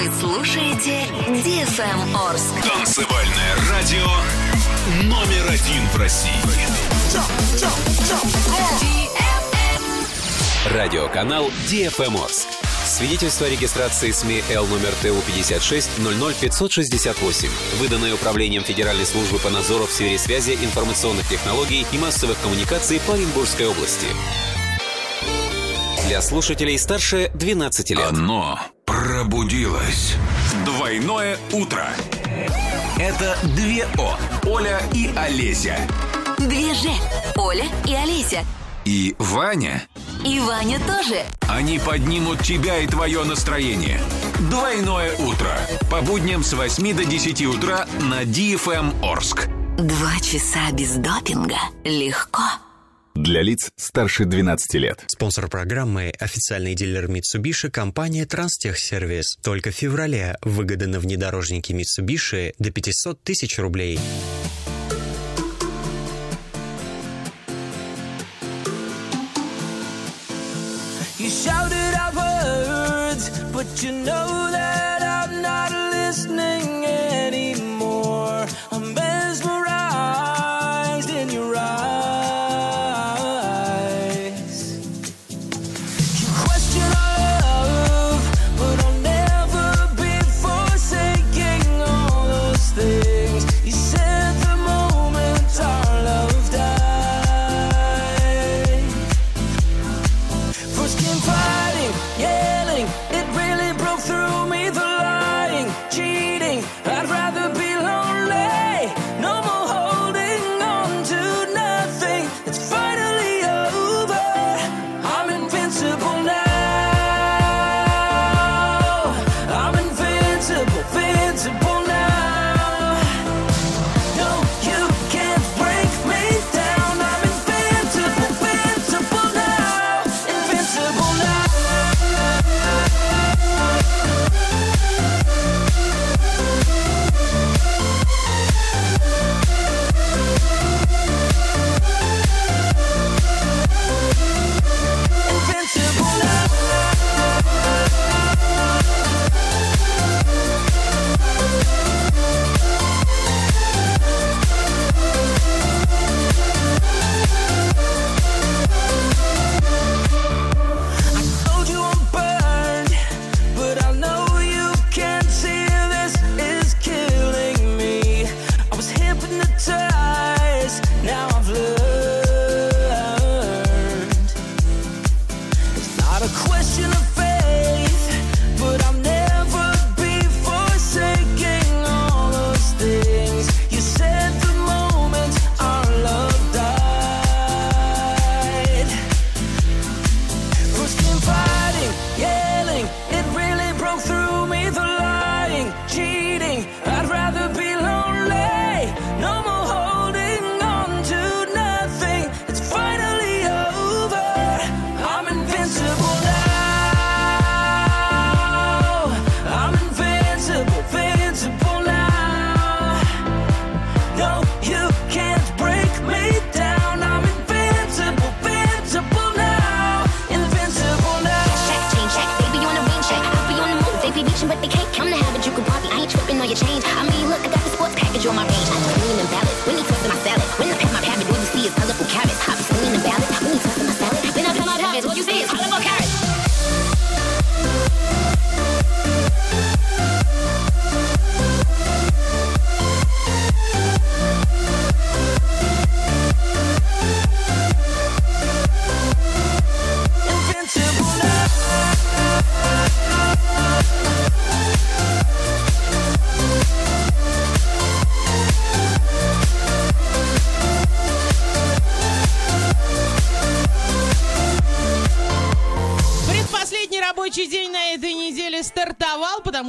Вы слушаете DFM Орск. Танцевальное радио номер один в России. Радиоканал DFM Орск. Свидетельство о регистрации СМИ Л номер ТУ 56 00568, выданное Управлением Федеральной службы по надзору в сфере связи, информационных технологий и массовых коммуникаций по Оренбургской области. Для слушателей старше 12 лет. Оно пробудилось. Двойное утро. Это две О. Оля и Олеся. Две же. Оля и Олеся. И Ваня. И Ваня тоже. Они поднимут тебя и твое настроение. Двойное утро. По будням с 8 до 10 утра на DFM Орск. Два часа без допинга. Легко. Для лиц старше 12 лет. Спонсор программы – официальный дилер Mitsubishi компания Транстехсервис. Только в феврале выгода на внедорожники Mitsubishi до 500 тысяч рублей. You shouted out words, but you know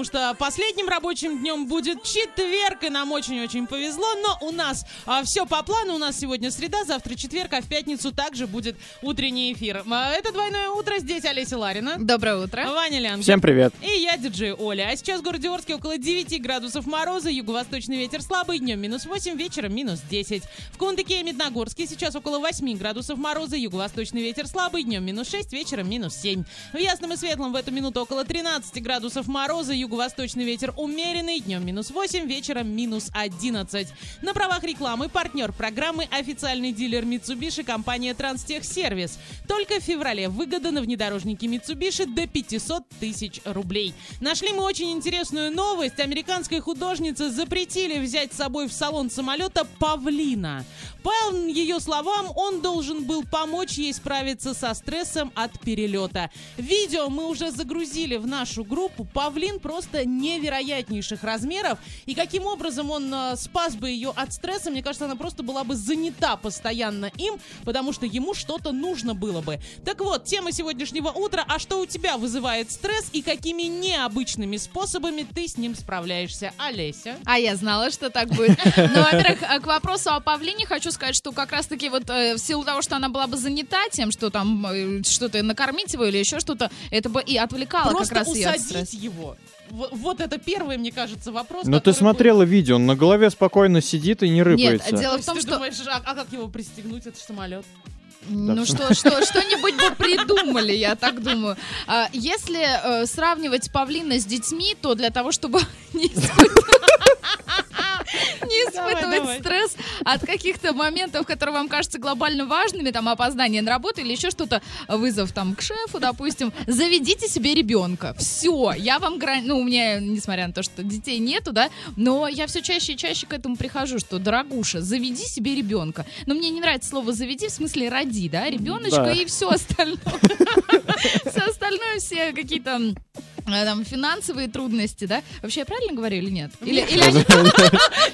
потому что последним рабочим днем будет четверг, и нам очень-очень повезло, но у нас все по плану, у нас сегодня среда, завтра четверг, а в пятницу также будет утренний эфир. А, Это двойное утро, здесь Олеся Ларина. Доброе утро. Ваня Лянга. Всем привет. И я, диджей Оля. А сейчас в городе Орске около 9 градусов мороза, юго-восточный ветер слабый, днем минус 8, вечером минус 10. В Кундыке и Медногорске сейчас около 8 градусов мороза, юго-восточный ветер слабый, днем минус 6, вечером минус 7. В Ясном и Светлом в эту минуту около 13 градусов мороза, юго-восточный ветер умеренный, днем минус 8, вечером минус 11. На правах рекламы партнер программы официальный дилер Mitsubishi компания Транстехсервис. Только в феврале выгода на внедорожники Mitsubishi до 500 тысяч рублей. Нашли мы очень интересную новость. Американской художнице запретили взять с собой в салон самолета павлина. По ее словам, он должен был помочь ей справиться со стрессом от перелета. Видео мы уже загрузили в нашу группу. Павлин просто невероятнейших размеров. И каким образом он э, спас бы ее от стресса, мне кажется, она просто была бы занята постоянно им, потому что ему что-то нужно было бы. Так вот, тема сегодняшнего утра. А что у тебя вызывает стресс и какими необычными способами ты с ним справляешься? Олеся. А я знала, что так будет. Ну, во-первых, э, к вопросу о павлине хочу сказать, что как раз-таки вот э, в силу того, что она была бы занята тем, что там э, что-то накормить его или еще что-то, это бы и отвлекало Просто как раз ее от усадить стресса. его. Вот, это первый, мне кажется, вопрос. Ну ты смотрела видео, он на голове спокойно сидит и не Нет, рыпается. дело будет- в том, Ты что... думаешь, а, а как его пристегнуть, это ж Ну что, что, что-нибудь бы придумали, я так думаю. А, Если э, сравнивать павлина с детьми, то для того, чтобы не испытывать, не Давай, испытывать давай. стресс от каких-то моментов, которые вам кажутся глобально важными, там опоздание на работу или еще что-то, вызов там к шефу, допустим, заведите себе ребенка. Все, я вам грань, ну у меня, несмотря на то, что детей нету, да, но я все чаще и чаще к этому прихожу, что, дорогуша, заведи себе ребенка. Но мне не нравится слово заведи, в смысле роди, да, ребеночка Да. и все остальное. Все остальное, все какие-то там финансовые трудности, да? Вообще я правильно говорю или нет? Или, или они-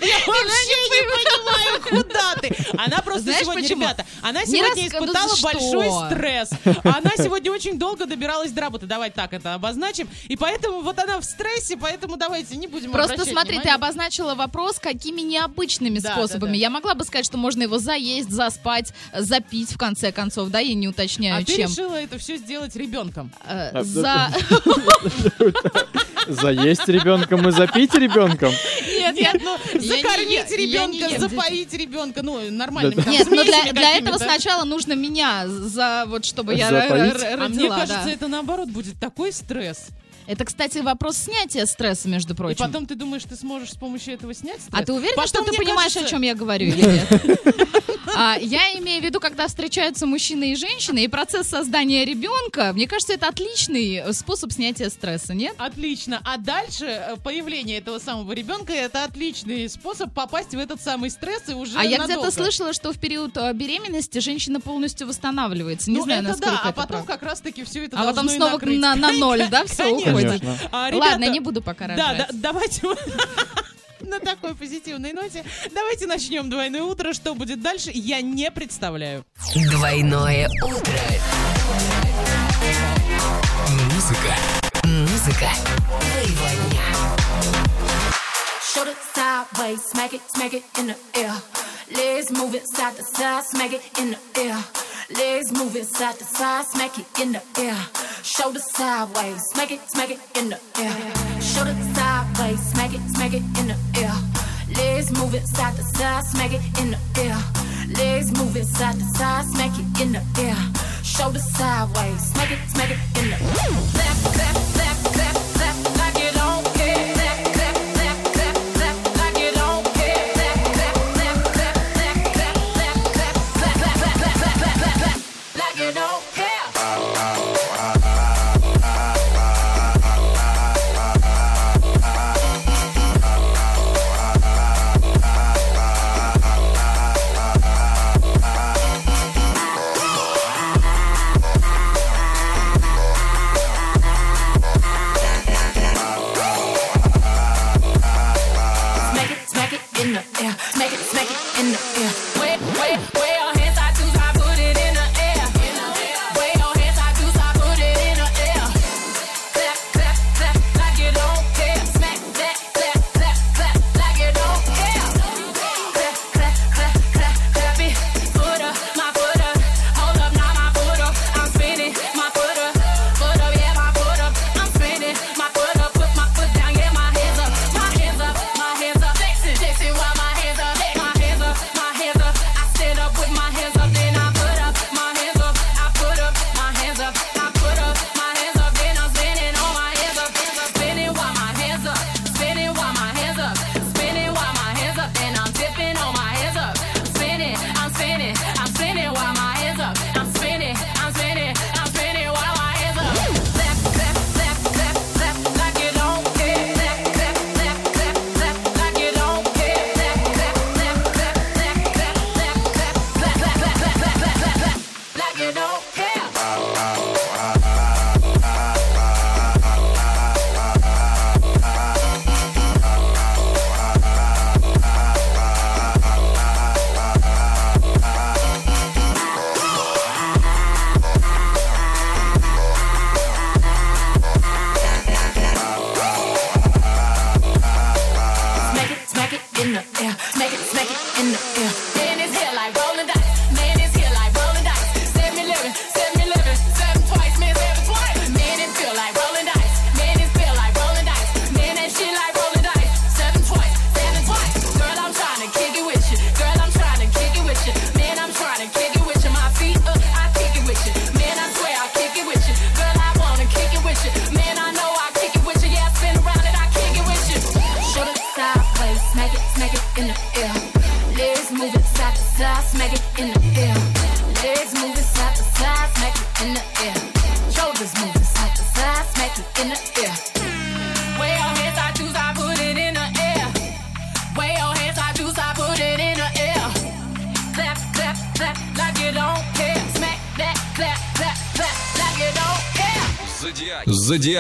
Я вообще не понимаю, куда ты. Она просто Знаешь, сегодня, почему? ребята, она сегодня ну испытала большой стресс. Она сегодня очень долго добиралась до работы. Давай так это обозначим. И поэтому вот она в стрессе, поэтому давайте не будем Просто смотри, ты обозначила вопрос, какими необычными Да, способами. да, да. Я могла бы сказать, что можно его заесть, заспать, запить, в конце концов, да, я не уточняю, А ты чем. решила это все сделать ребенком. Э, А, За... Заесть ребенком и запить ребенком. Нет, Нет, ну закормить ребенка, запоить ребенка, ну нормальными там Нет, но для, смесями для этого сначала нужно меня, за вот чтобы я Запоить? р- р- А мне родила, кажется, это наоборот будет такой стресс. Это, кстати, вопрос снятия стресса, между И прочим. потом ты думаешь, ты сможешь с помощью этого снять стресс? А ты уверена, Потом, что ты понимаешь, кажется- о чем я говорю или нет? А, я имею в виду, когда встречаются мужчина и женщина, и процесс создания ребенка, мне кажется, это отличный способ снятия стресса, нет? Отлично. А дальше э, появление этого самого ребенка это отличный способ попасть в этот самый стресс и уже А я где-то слышала, что в период э, беременности женщина полностью восстанавливается. Не Ну, знаю, это насколько да, а это потом правда. как раз-таки все это А потом и снова на, на ноль, да, все уходит? Конечно. А, Ладно, ребята, не буду пока Да, рожать. да, давайте мы- на такой позитивной ноте. Давайте начнем двойное утро. Что будет дальше, я не представляю. Двойное утро. Музыка. Музыка дня. Shoulder sideways, smack it, smack it in the air. Legs moving side to side, smack it in the air. Legs moving side to side, smack it in the air. Shoulder sideways, smack it, smack it in the air. Shoulder sideways, smack it, smack it in the air. Legs moving side to side, smack it in the air. Legs moving side to side, smack it in the air. Shoulder sideways, smack it, smack it in the air. Clap, clap,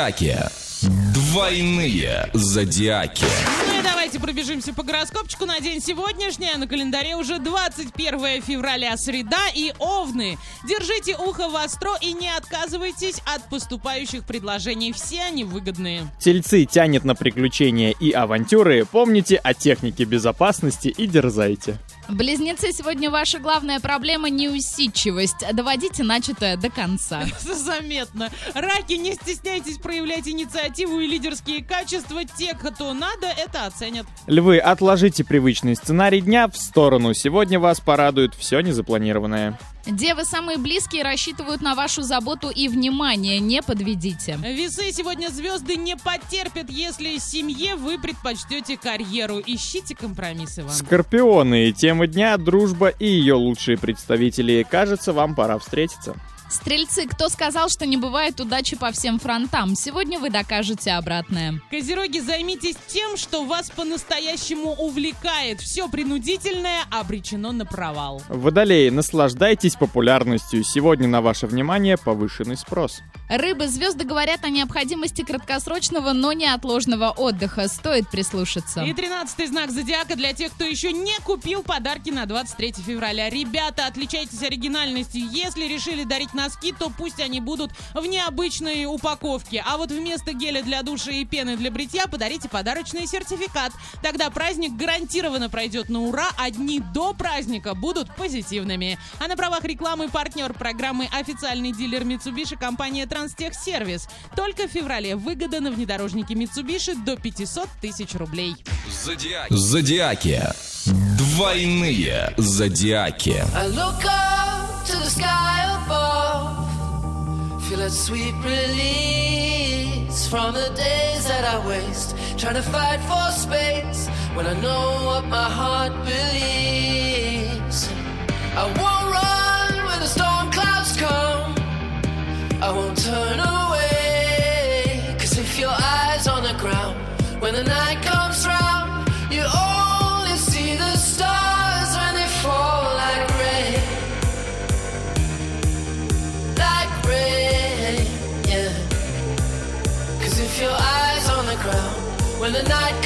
Зодиаки. Двойные зодиаки. Ну и давайте пробежимся по гороскопчику на день сегодняшний. а На календаре уже 21 февраля, среда и овны. Держите ухо востро и не отказывайтесь от поступающих предложений. Все они выгодные. Тельцы тянет на приключения и авантюры. Помните о технике безопасности и дерзайте. Близнецы, сегодня ваша главная проблема неусидчивость. Доводите начатое до конца. Заметно. Раки, не стесняйтесь проявлять инициативу и лидерские качества. Те, кто надо, это оценят. Львы, отложите привычный сценарий дня в сторону. Сегодня вас порадует все незапланированное. Девы самые близкие рассчитывают на вашу заботу и внимание. Не подведите. Весы сегодня звезды не потерпят, если семье вы предпочтете карьеру. Ищите компромиссы вам. Скорпионы, тема дня, дружба и ее лучшие представители. Кажется, вам пора встретиться. Стрельцы, кто сказал, что не бывает удачи по всем фронтам? Сегодня вы докажете обратное. Козероги, займитесь тем, что вас по-настоящему увлекает. Все принудительное обречено на провал. Водолеи, наслаждайтесь популярностью. Сегодня на ваше внимание повышенный спрос. Рыбы, звезды говорят о необходимости краткосрочного, но неотложного отдыха. Стоит прислушаться. И тринадцатый знак зодиака для тех, кто еще не купил подарки на 23 февраля. Ребята, отличайтесь оригинальностью. Если решили дарить носки, то пусть они будут в необычной упаковке. А вот вместо геля для душа и пены для бритья подарите подарочный сертификат. Тогда праздник гарантированно пройдет на ура, а дни до праздника будут позитивными. А на правах рекламы партнер программы официальный дилер Mitsubishi компания Транстехсервис. Только в феврале выгода на внедорожнике Mitsubishi до 500 тысяч рублей. Зодиаки. Двойные зодиаки. I look up to the sky above, feel a sweet release from the days that I waste trying to fight for space when I know what my heart believes. I won't run when the storm clouds come, I won't turn away. Cause if your eyes on the ground when the night comes when the night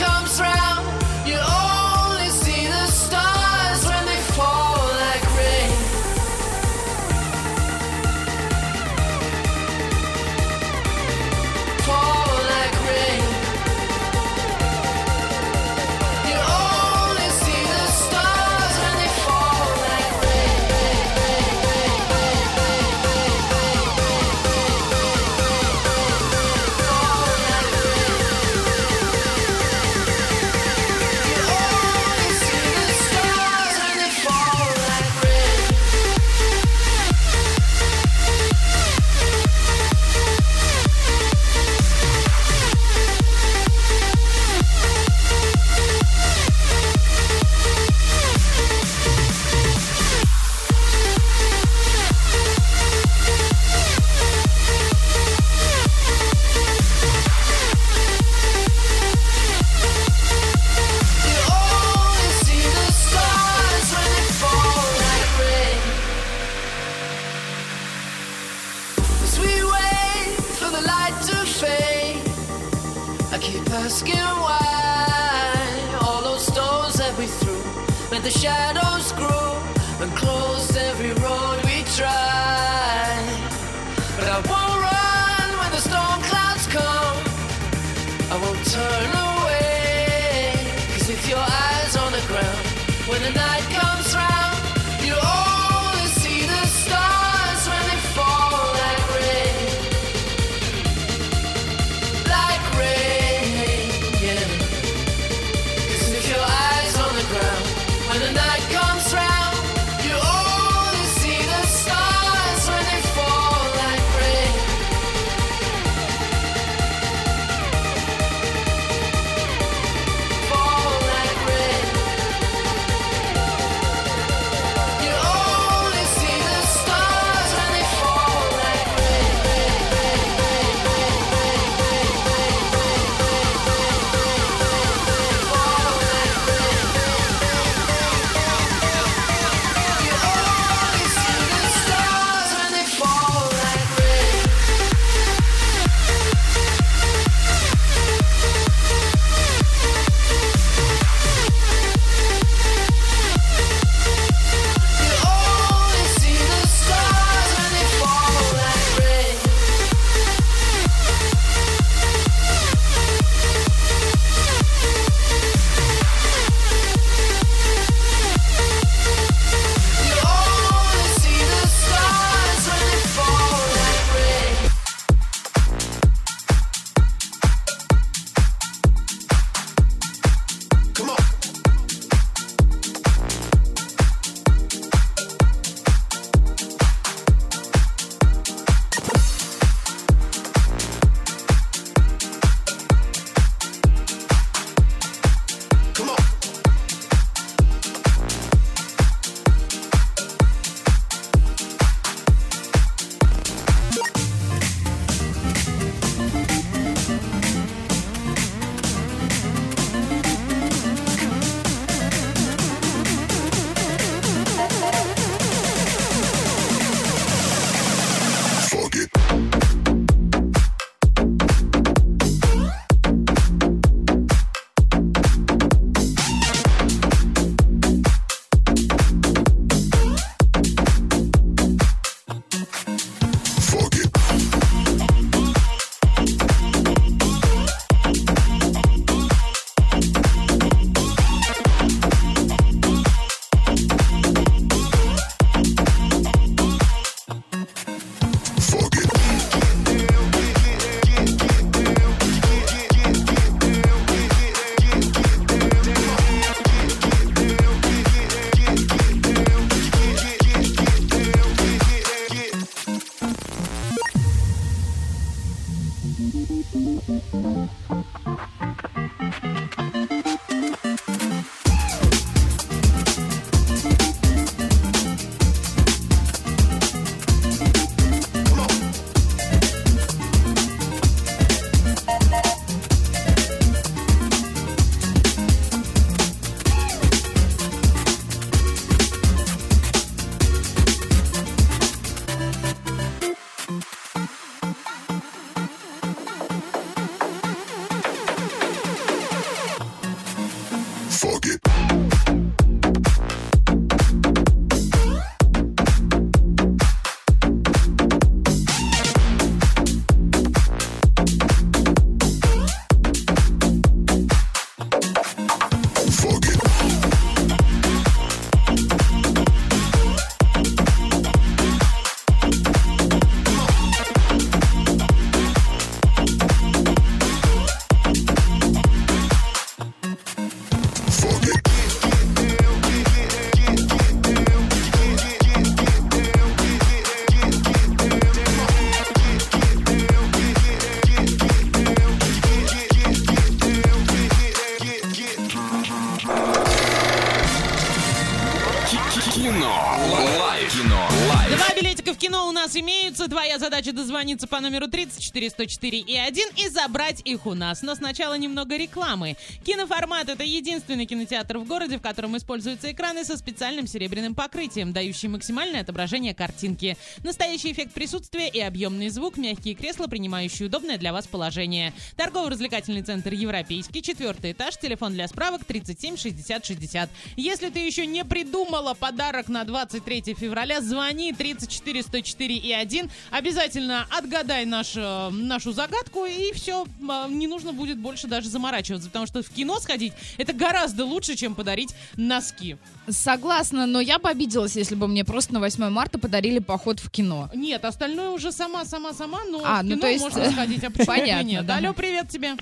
имеются. Твоя задача дозвониться по номеру 34 104 и 1 и забрать их у нас. Но сначала немного рекламы. Киноформат — это единственный кинотеатр в городе, в котором используются экраны со специальным серебряным покрытием, дающий максимальное отображение картинки. Настоящий эффект присутствия и объемный звук, мягкие кресла, принимающие удобное для вас положение. Торгово-развлекательный центр «Европейский», четвертый этаж, телефон для справок 37 60 60. Если ты еще не придумала подарок на 23 февраля, звони 34 104 и 1. Обязательно отгадай наш, э, нашу загадку, и все, не нужно будет больше даже заморачиваться, потому что в кино сходить это гораздо лучше, чем подарить носки. Согласна, но я бы обиделась, если бы мне просто на 8 марта подарили поход в кино. Нет, остальное уже сама, сама, сама, но А, в ну, кино то есть, можно сходить, а почему понятно, нет? да. Алло, привет тебе.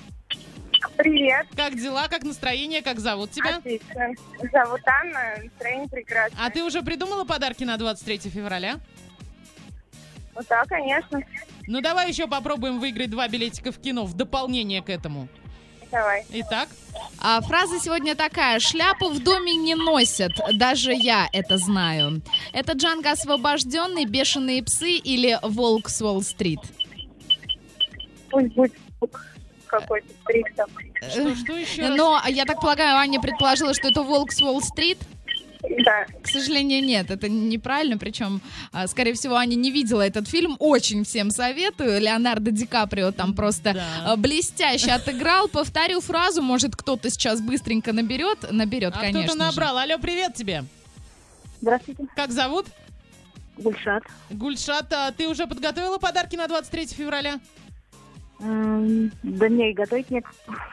Привет. Как дела, как настроение, как зовут тебя? Отлично. Зовут Анна, настроение прекрасное. А ты уже придумала подарки на 23 февраля? Ну да, конечно. Ну давай еще попробуем выиграть два билетика в кино в дополнение к этому. Давай. Итак, А фраза сегодня такая. Шляпу в доме не носят. Даже я это знаю. Это Джанго освобожденный, бешеные псы или волк с Уолл-стрит? Пусть будет какой-то стрик там. что, что еще раз? Но я так полагаю, Аня предположила, что это волк с Уолл-стрит? Да. К сожалению, нет, это неправильно. Причем, а, скорее всего, Аня не видела этот фильм. Очень всем советую. Леонардо Ди Каприо там просто а, блестяще отыграл. Повторю фразу, может, кто-то сейчас быстренько наберет. Наберет, А конечно кто-то же. набрал. Алло, привет тебе. Здравствуйте. Как зовут? Гульшат. Гульшат, а ты уже подготовила подарки на 23 февраля? Да мне и готовить нет.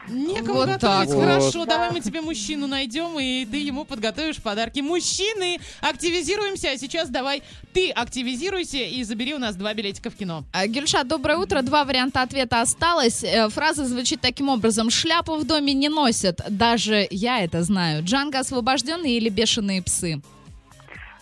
Некому Вот готовить. так вот. Хорошо, Да. давай мы тебе мужчину найдем, и ты ему подготовишь подарки. Мужчины, активизируемся, а сейчас давай ты активизируйся и забери у нас два билетика в кино. А, Гюльшат, доброе утро. Два варианта ответа осталось. Э, Фраза звучит таким образом. Шляпу в доме не носят. Даже я это знаю. Джанго освобожденный или бешеные псы?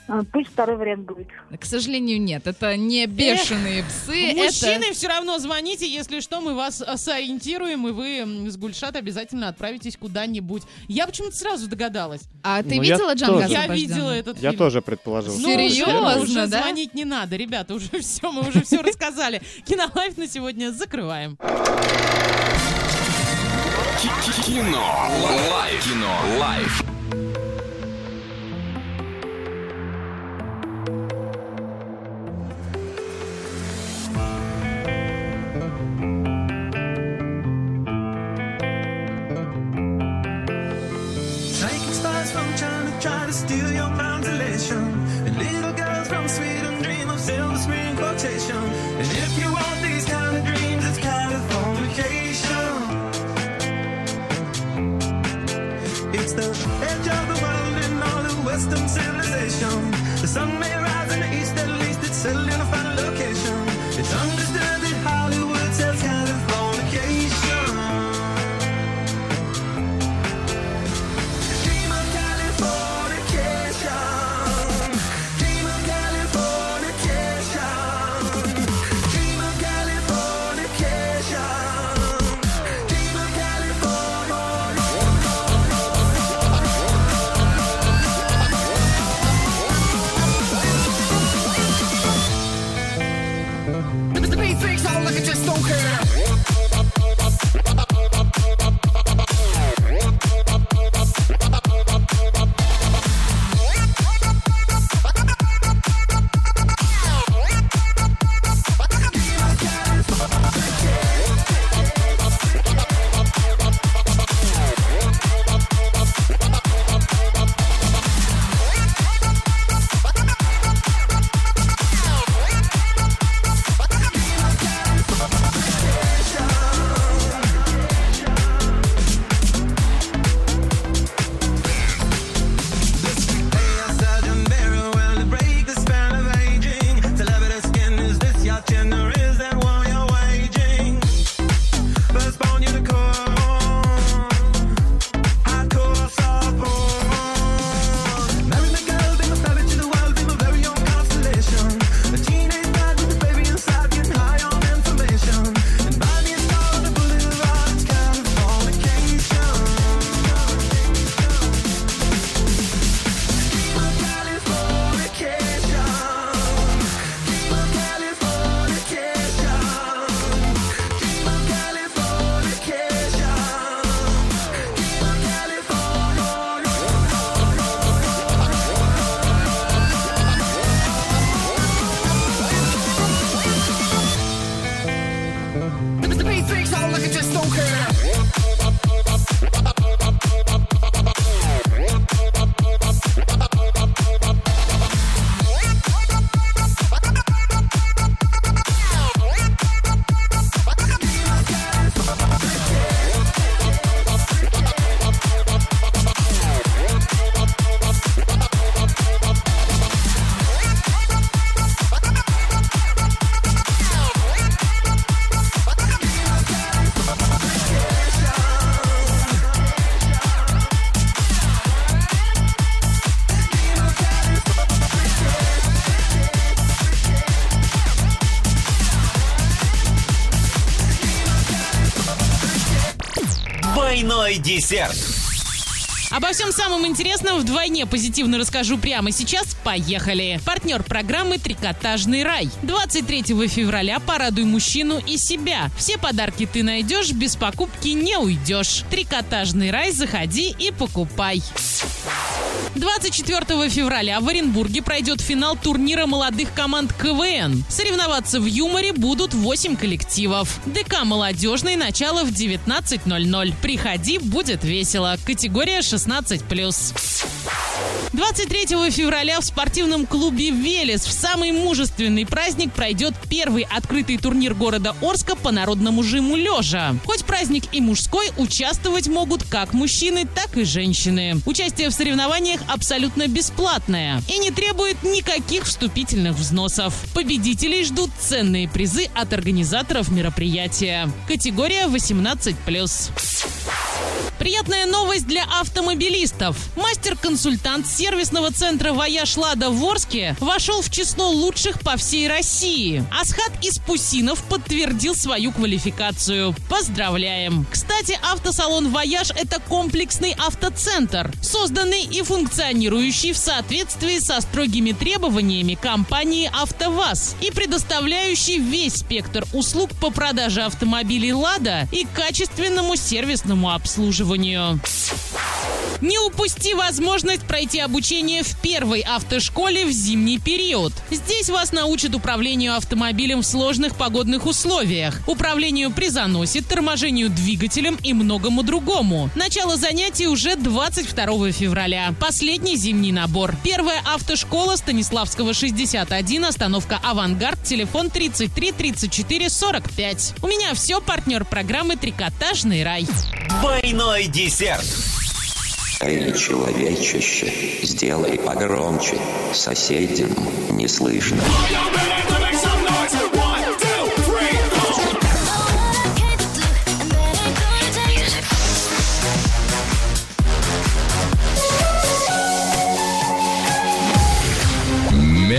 А, Пусть второй вариант будет. К сожалению, нет. Это не бешеные псы. это- Мужчины, все равно звоните, если что, мы вас а, сориентируем, и вы с Гульшат обязательно отправитесь куда-нибудь. Я почему-то сразу догадалась. А ты Ну, я видела Джанго тоже. Я видела этот Я фильм. тоже предположил. Ну, Серьезно, уже да? звонить не надо, ребята, уже все, мы уже все рассказали. Кино Life на сегодня закрываем. Кино. Life. Кино. Life. Girls from Sweden dream of silver screen quotation. And if you want these kind of dreams, it's Californication. It's the edge of the world in all of Western civilization. The sun may десерт. Обо всем самом интересном вдвойне позитивно расскажу прямо сейчас. Поехали! Партнер программы «Трикотажный рай». 23 февраля порадуй мужчину и себя. Все подарки ты найдешь, без покупки не уйдешь. «Трикотажный рай» заходи и покупай. 24 февраля в Оренбурге пройдет финал турнира молодых команд КВН. Соревноваться в юморе будут 8 коллективов. ДК «Молодежный» начало в 19.00. Приходи, будет весело. Категория 16+. 23 февраля в спортивном клубе «Велес» в самый мужественный праздник пройдет первый открытый турнир города Орска по народному жиму лежа. Хоть праздник и мужской, участвовать могут как мужчины, так и женщины. Участие в соревнованиях абсолютно бесплатное и не требует никаких вступительных взносов. Победителей ждут ценные призы от организаторов мероприятия. Категория 18+. Приятная новость для автомобилистов. Мастер-консультант сервисного центра «Вояж Лада» в Орске вошел в число лучших по всей России. Асхат Испусинов подтвердил свою квалификацию. Поздравляем! Кстати, автосалон «Вояж» — это комплексный автоцентр, созданный и функционирующий в соответствии со строгими требованиями компании «АвтоВАЗ» и предоставляющий весь спектр услуг по продаже автомобилей «Лада» и качественному сервисному обслуживанию. Не упусти возможность пройти обучение в первой автошколе в зимний период. Здесь вас научат управлению автомобилем в сложных погодных условиях, управлению при заносе, торможению двигателем и многому другому. Начало занятий уже 22 февраля. Последний зимний набор. Первая автошкола Станиславского 61, остановка «Авангард», телефон 33 34 45. У меня все, партнер программы «Трикотажный рай». Двойной десерт. Эй, человечище, сделай погромче, соседям не слышно.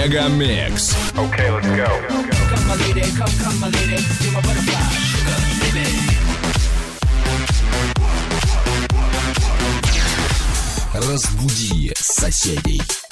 Мегамикс. Okay, let's go. Come, my lady, come, come, my lady. You're my butterfly, sugar, baby. Разбуди соседей.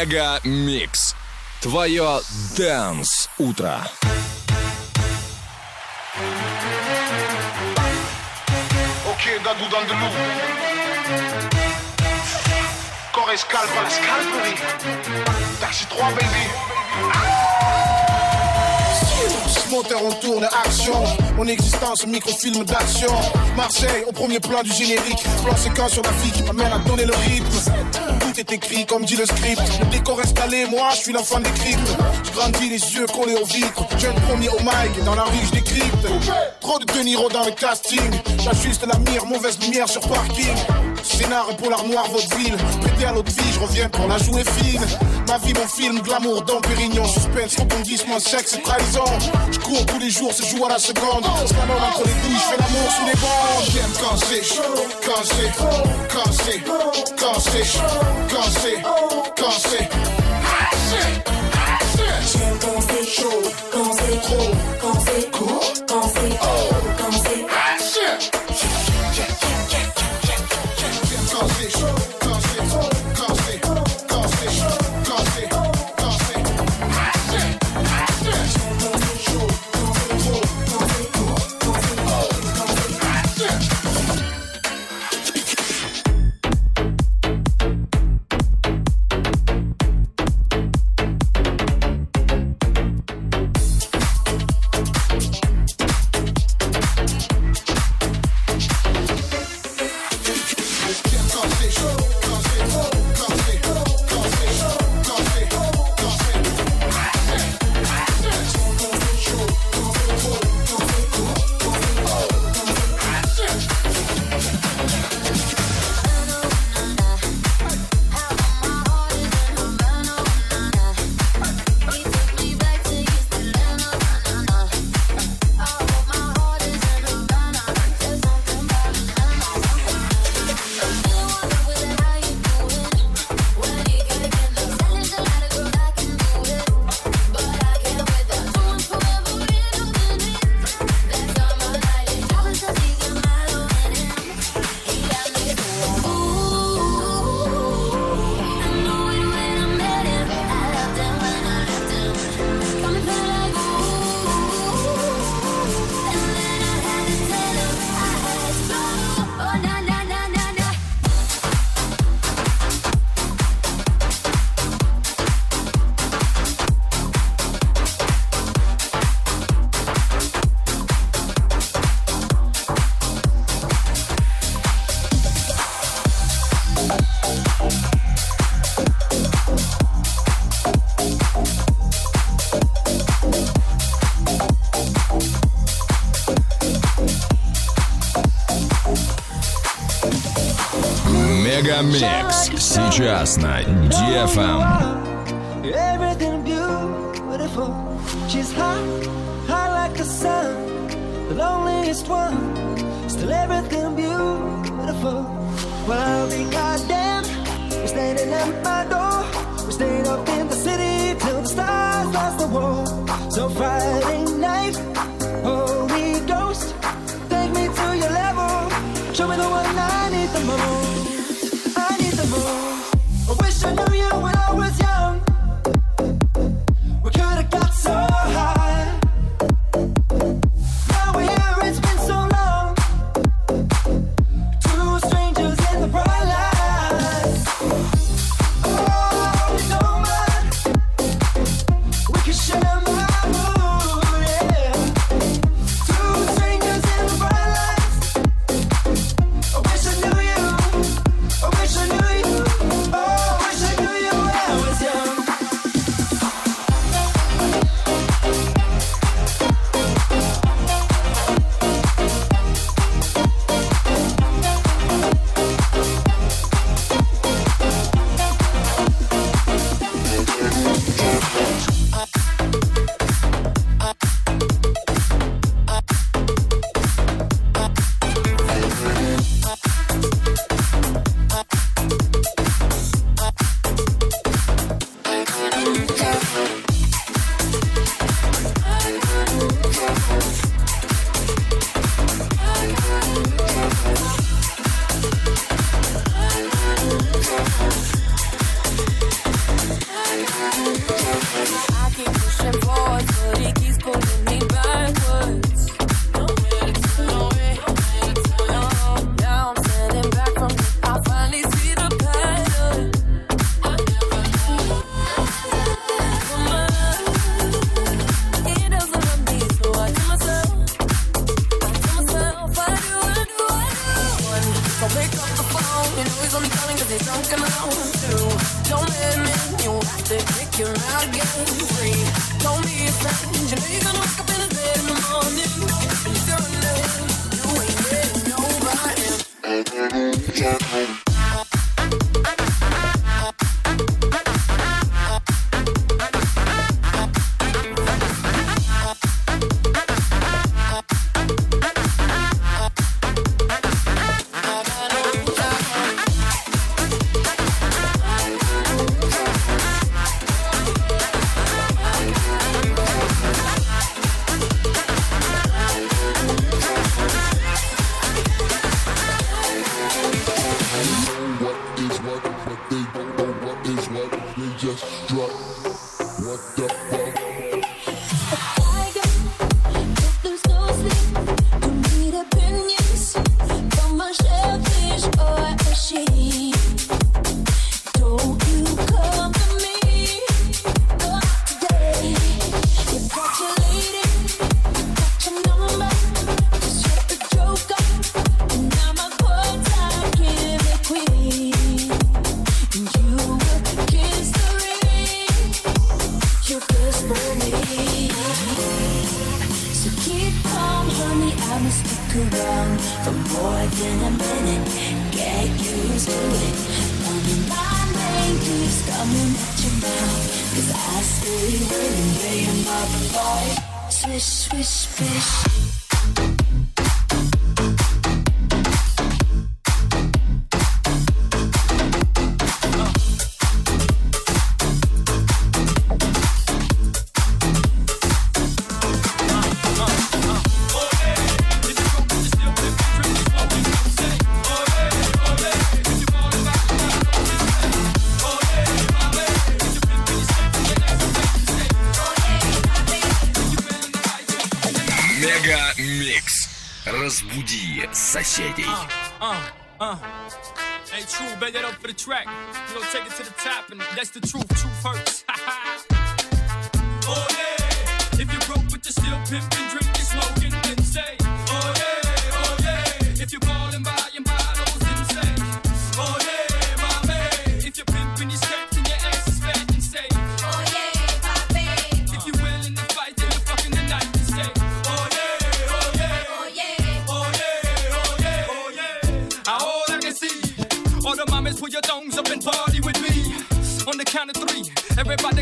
Мега Микс. Твое Дэнс Утро. Ok, Dadou dans de loup. Corps escalpe à la scalperie. Taxi 3, baby. Moteur on tourne, action Mon existence, microfilm d'action Marseille, au premier plan du générique Plan séquence sur la fille qui m'amène à donner le rythme Comme dit le script. Décor installé, moi je suis l'enfant des cryptes. Je grandis les yeux collés aux vitres. Jeune premier au mic, et dans la rue je décrypte. Trop de De Niro dans le casting. J'ajuste la mire, mauvaise lumière sur parking. Scénar pour l'armoire vaudeville Pété à l'autre vie, je reviens pour la jouer fine. Ma vie, mon film, glamour, Dom Pérignon Suspense, rebondissement, sexe, trahison. Je cours tous les jours, c'est joue à la seconde. Slalom entre les douilles, je fais l'amour sous les bandes. J'aime quand c'est chaud, Quand c'est, quand c'est Quand c'est, quand c'est J'aime quand c'est chaud, quand c'est trop, quand c'est court, quand c'est haut, Мегамикс. Сейчас на DFM. Everything beautiful. She's hot, hot like the sun. The loneliest one. Still everything beautiful. Well, I'll be goddamn. We're standing at my door. We stayed up in the city till the stars lost the war. So Friday the truth, truth hurts. oh yeah, if you're broke but you're still pimping, drinking, smoking, then say, oh yeah, oh yeah, if you're ballin' by and by.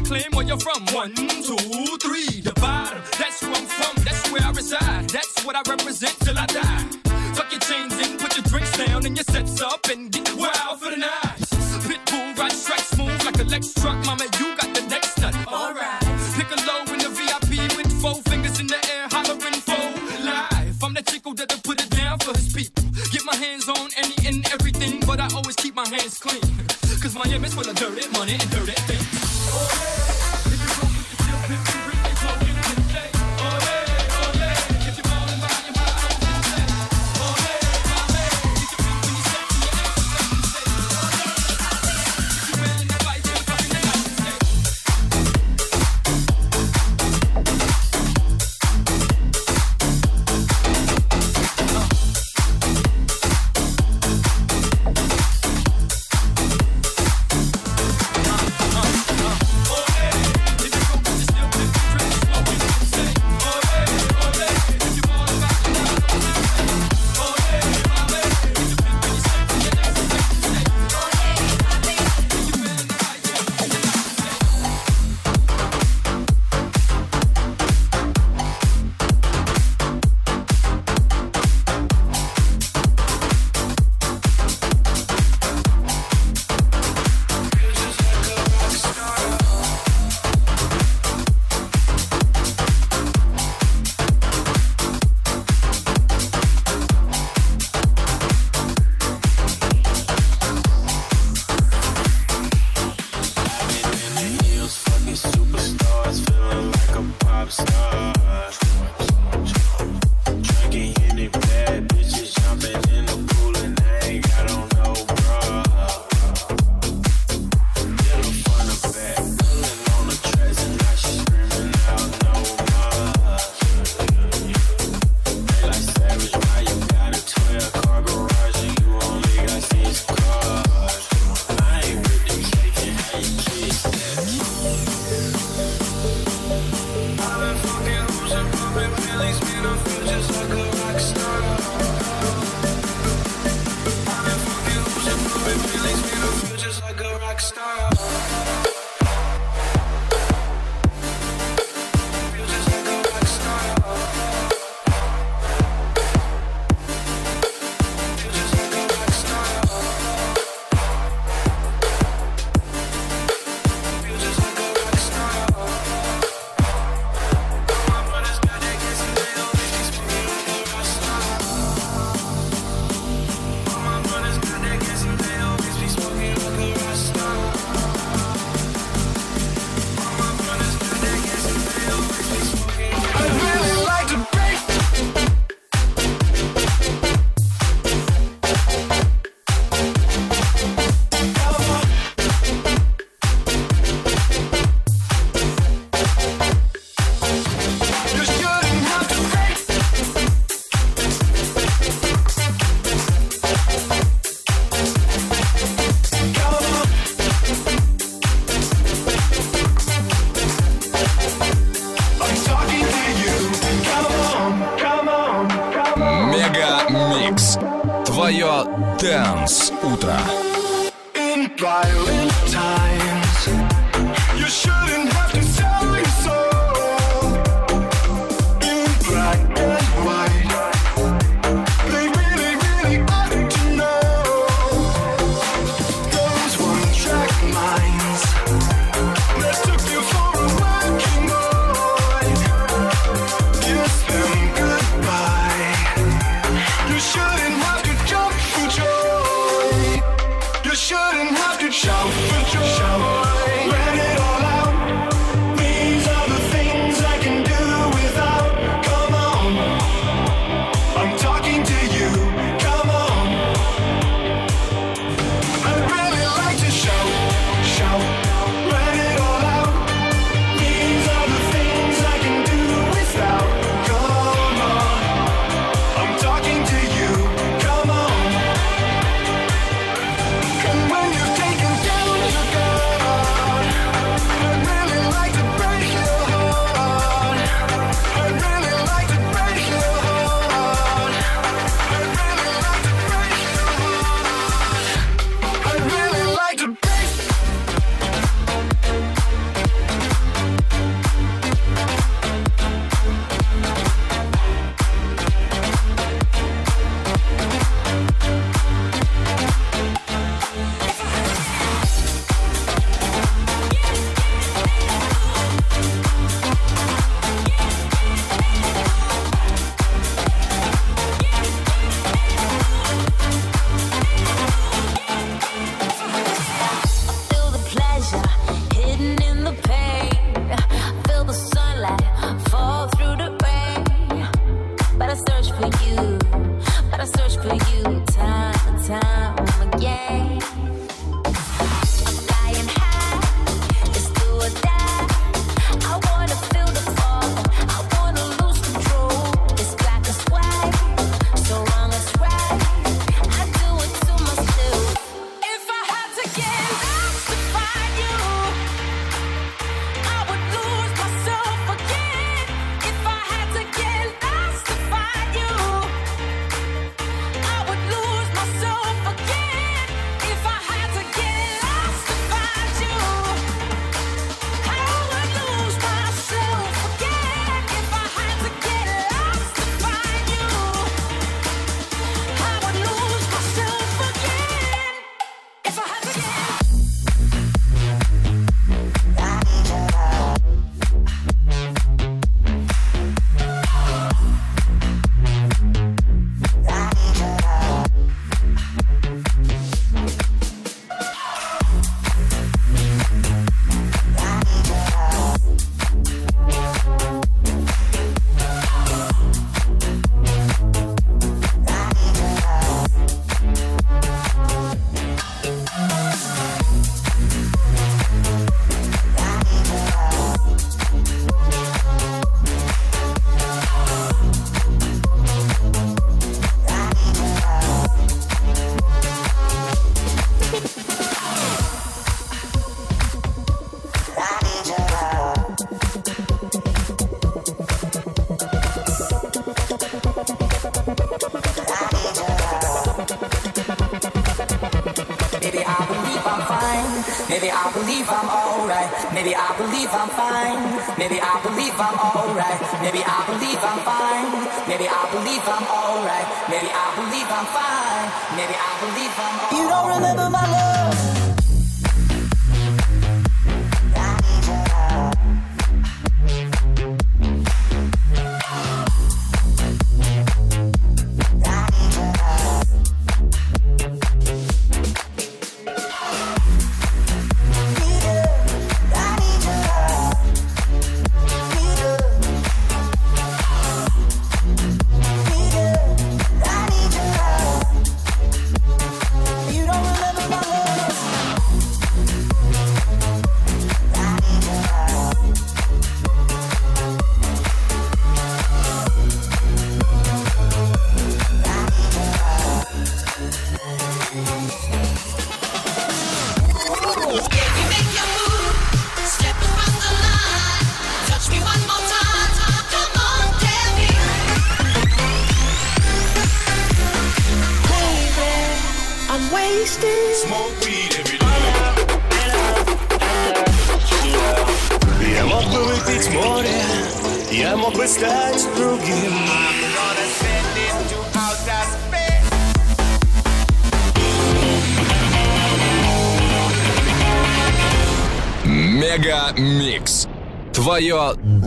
claim where you're from. One, two, three, the bottom. That's where I'm from, that's where I reside. That's what I represent till I die. Tuck your chains in, put your drinks down, and your sets up and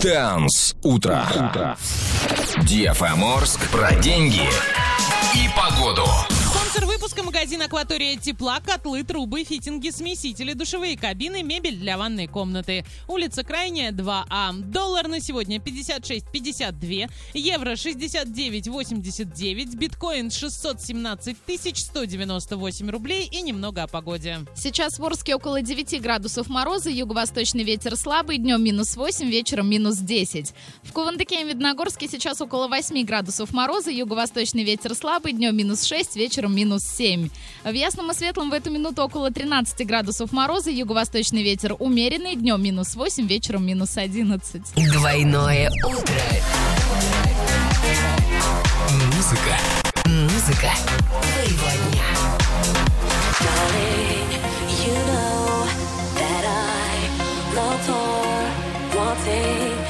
Dance Утро. DFM Орск про деньги и погоду. Спонсор выпуска магазин «Акватория тепла», котлы, трубы, фитинги, смесители, душевые кабины, мебель для ванной комнаты. Улица Крайняя, 2А. Доллар на сегодня 56,52, евро 69,89, биткоин 617 198 рублей и немного о погоде. Сейчас в Орске около 9 градусов мороза, юго-восточный ветер слабый, днем минус 8, вечером минус 10. В Кувандыке и Медногорске сейчас около 8 градусов мороза, юго-восточный ветер слабый, днем минус 6, вечером минус 7. В Ясном и Светлом в эту минуту около 13 градусов мороза, юго-восточный ветер умеренный, днем минус 8, вечером минус 11. Двойное утро. Музыка. Музыка твоего дня. Darling, you know that I love for one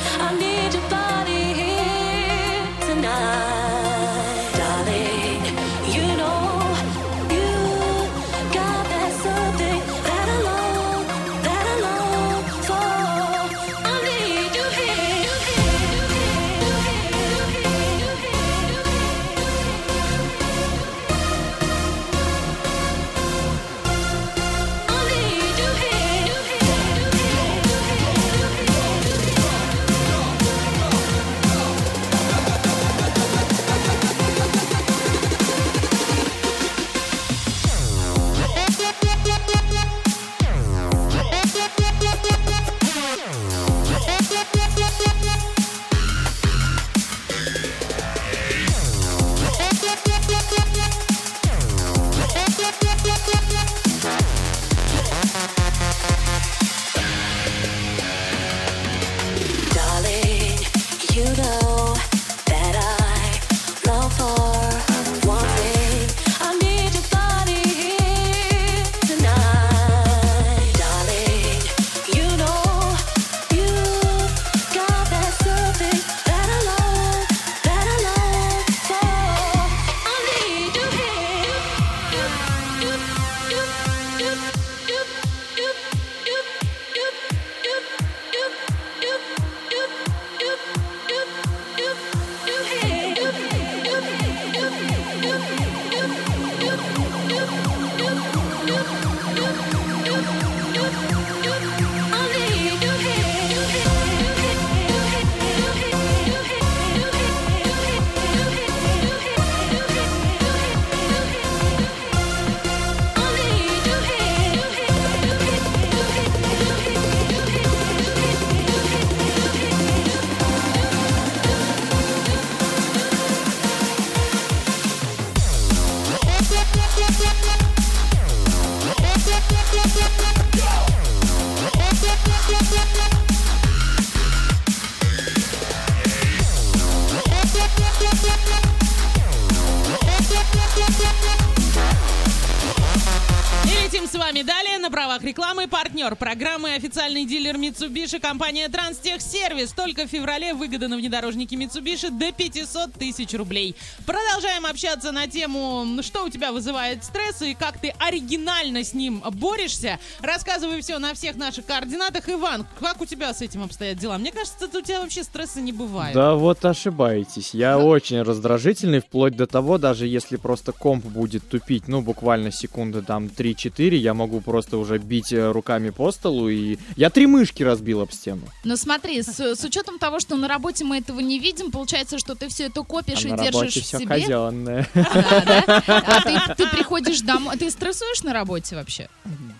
рекламы. Партнер программы официальный дилер Mitsubishi компания Транстехсервис. Только в феврале выгода на внедорожнике Mitsubishi до 500 тысяч рублей. Продолжаем общаться на тему, что у тебя вызывает стресс и как ты оригинально с ним борешься. Рассказывай все на всех наших координатах. Иван, как у тебя с этим обстоят дела? Мне кажется, у тебя вообще стресса не бывает. Да вот ошибаетесь. Я очень раздражительный, вплоть до того, даже если просто комп будет тупить, ну, буквально секунды там 3-4, я могу просто уже бить э, руками по столу, и я три мышки разбил об стену. Но смотри, с, с учетом того, что на работе мы этого не видим, получается, что ты все это копишь А и на держишь в все себе. казенное. А ты, ты приходишь домой, ты стрессуешь на работе вообще?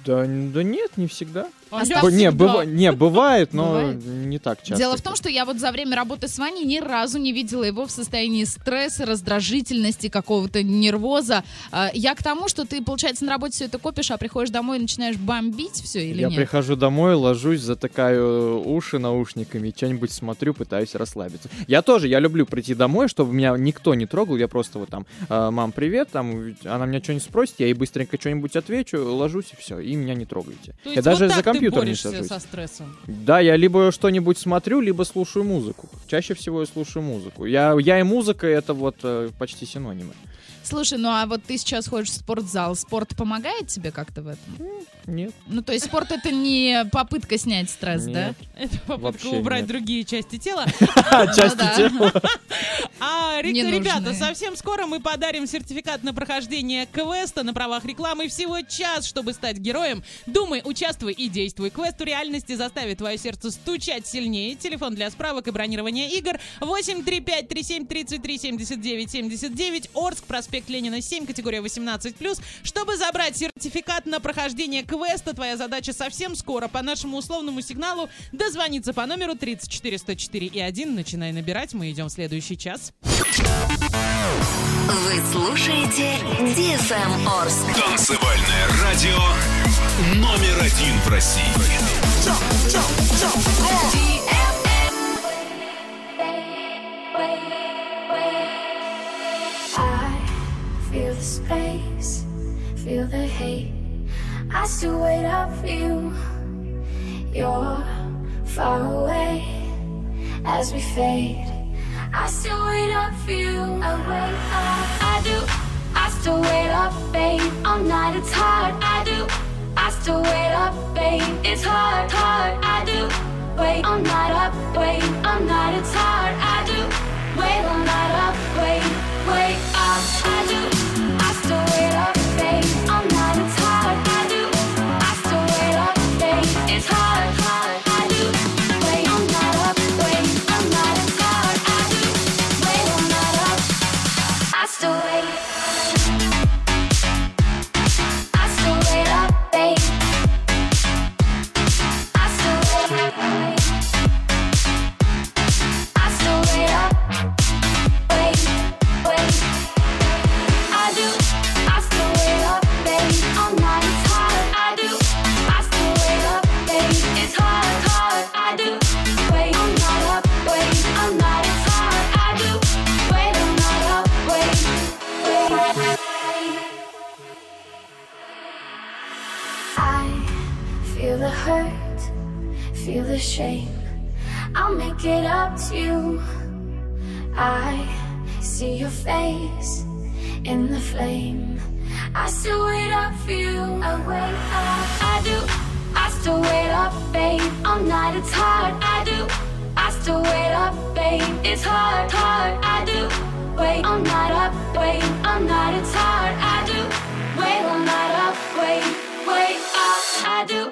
Да, да нет, не всегда. Б- не, быва- не, бывает, но Бывает? не так часто. Дело в том, что я вот за время работы с Ваней ни разу не видела его в состоянии стресса, раздражительности, какого-то нервоза. А, Я к тому, что ты, получается, на работе все это копишь, а приходишь домой и начинаешь бомбить все или я нет? прихожу домой, ложусь, затыкаю уши наушниками, что-нибудь смотрю, пытаюсь расслабиться. Я тоже, я люблю прийти домой, чтобы меня никто не трогал. Я просто вот там, «А, мам, привет, там, она меня что-нибудь спросит, я ей быстренько что-нибудь отвечу, ложусь и все, и меня не трогайте. То я даже вот за ты компьютер не сажусь. со стрессом. Да, я либо что-нибудь смотрю, либо слушаю музыку. Чаще всего я слушаю музыку. Я, я и музыка это вот э, почти синонимы. Слушай, ну а вот ты сейчас ходишь в спортзал, спорт помогает тебе как-то в этом? Нет. Ну то есть спорт это не попытка снять стресс, да? Это попытка Вообще убрать нет. другие части тела. Части да. тела. А, ребята, совсем скоро мы подарим сертификат на прохождение квеста на правах рекламы всего час, чтобы стать героем. Думай, участвуй и действуй. Квест в реальности заставит твое сердце стучать сильнее. Телефон для справок и бронирования игр 835 37 33 79 79 Орск, проспект Ленина 7, категория 18+. Чтобы забрать сертификат на прохождение квеста, твоя задача совсем скоро по нашему условному сигналу дозвониться по номеру 34 104 и 1. Начинай набирать, мы идем в следующий час. Вы слушаете DFM Орск. Танцевальное радио номер один в России. Feel the hate. I still wait up for you. You're far away as we fade. I still wait up for you. I wait up. I do. I still wait up, babe. All night it's hard. I do. I still wait up, babe. It's hard, hard. I do. Wait all night up, wait all night it's hard. I do. Wait all night up, wait, wait up. I do. Feel the hurt, feel the shame. I'll make it up to you. I see your face in the flame. I still wait up for you. I wait up. I do. I still wait up, babe. All night it's hard. I do. I still wait up, babe. It's hard, hard. I do. Wait all night up, wait all night it's hard. I do. Wait all night up, wait, wait up. I do.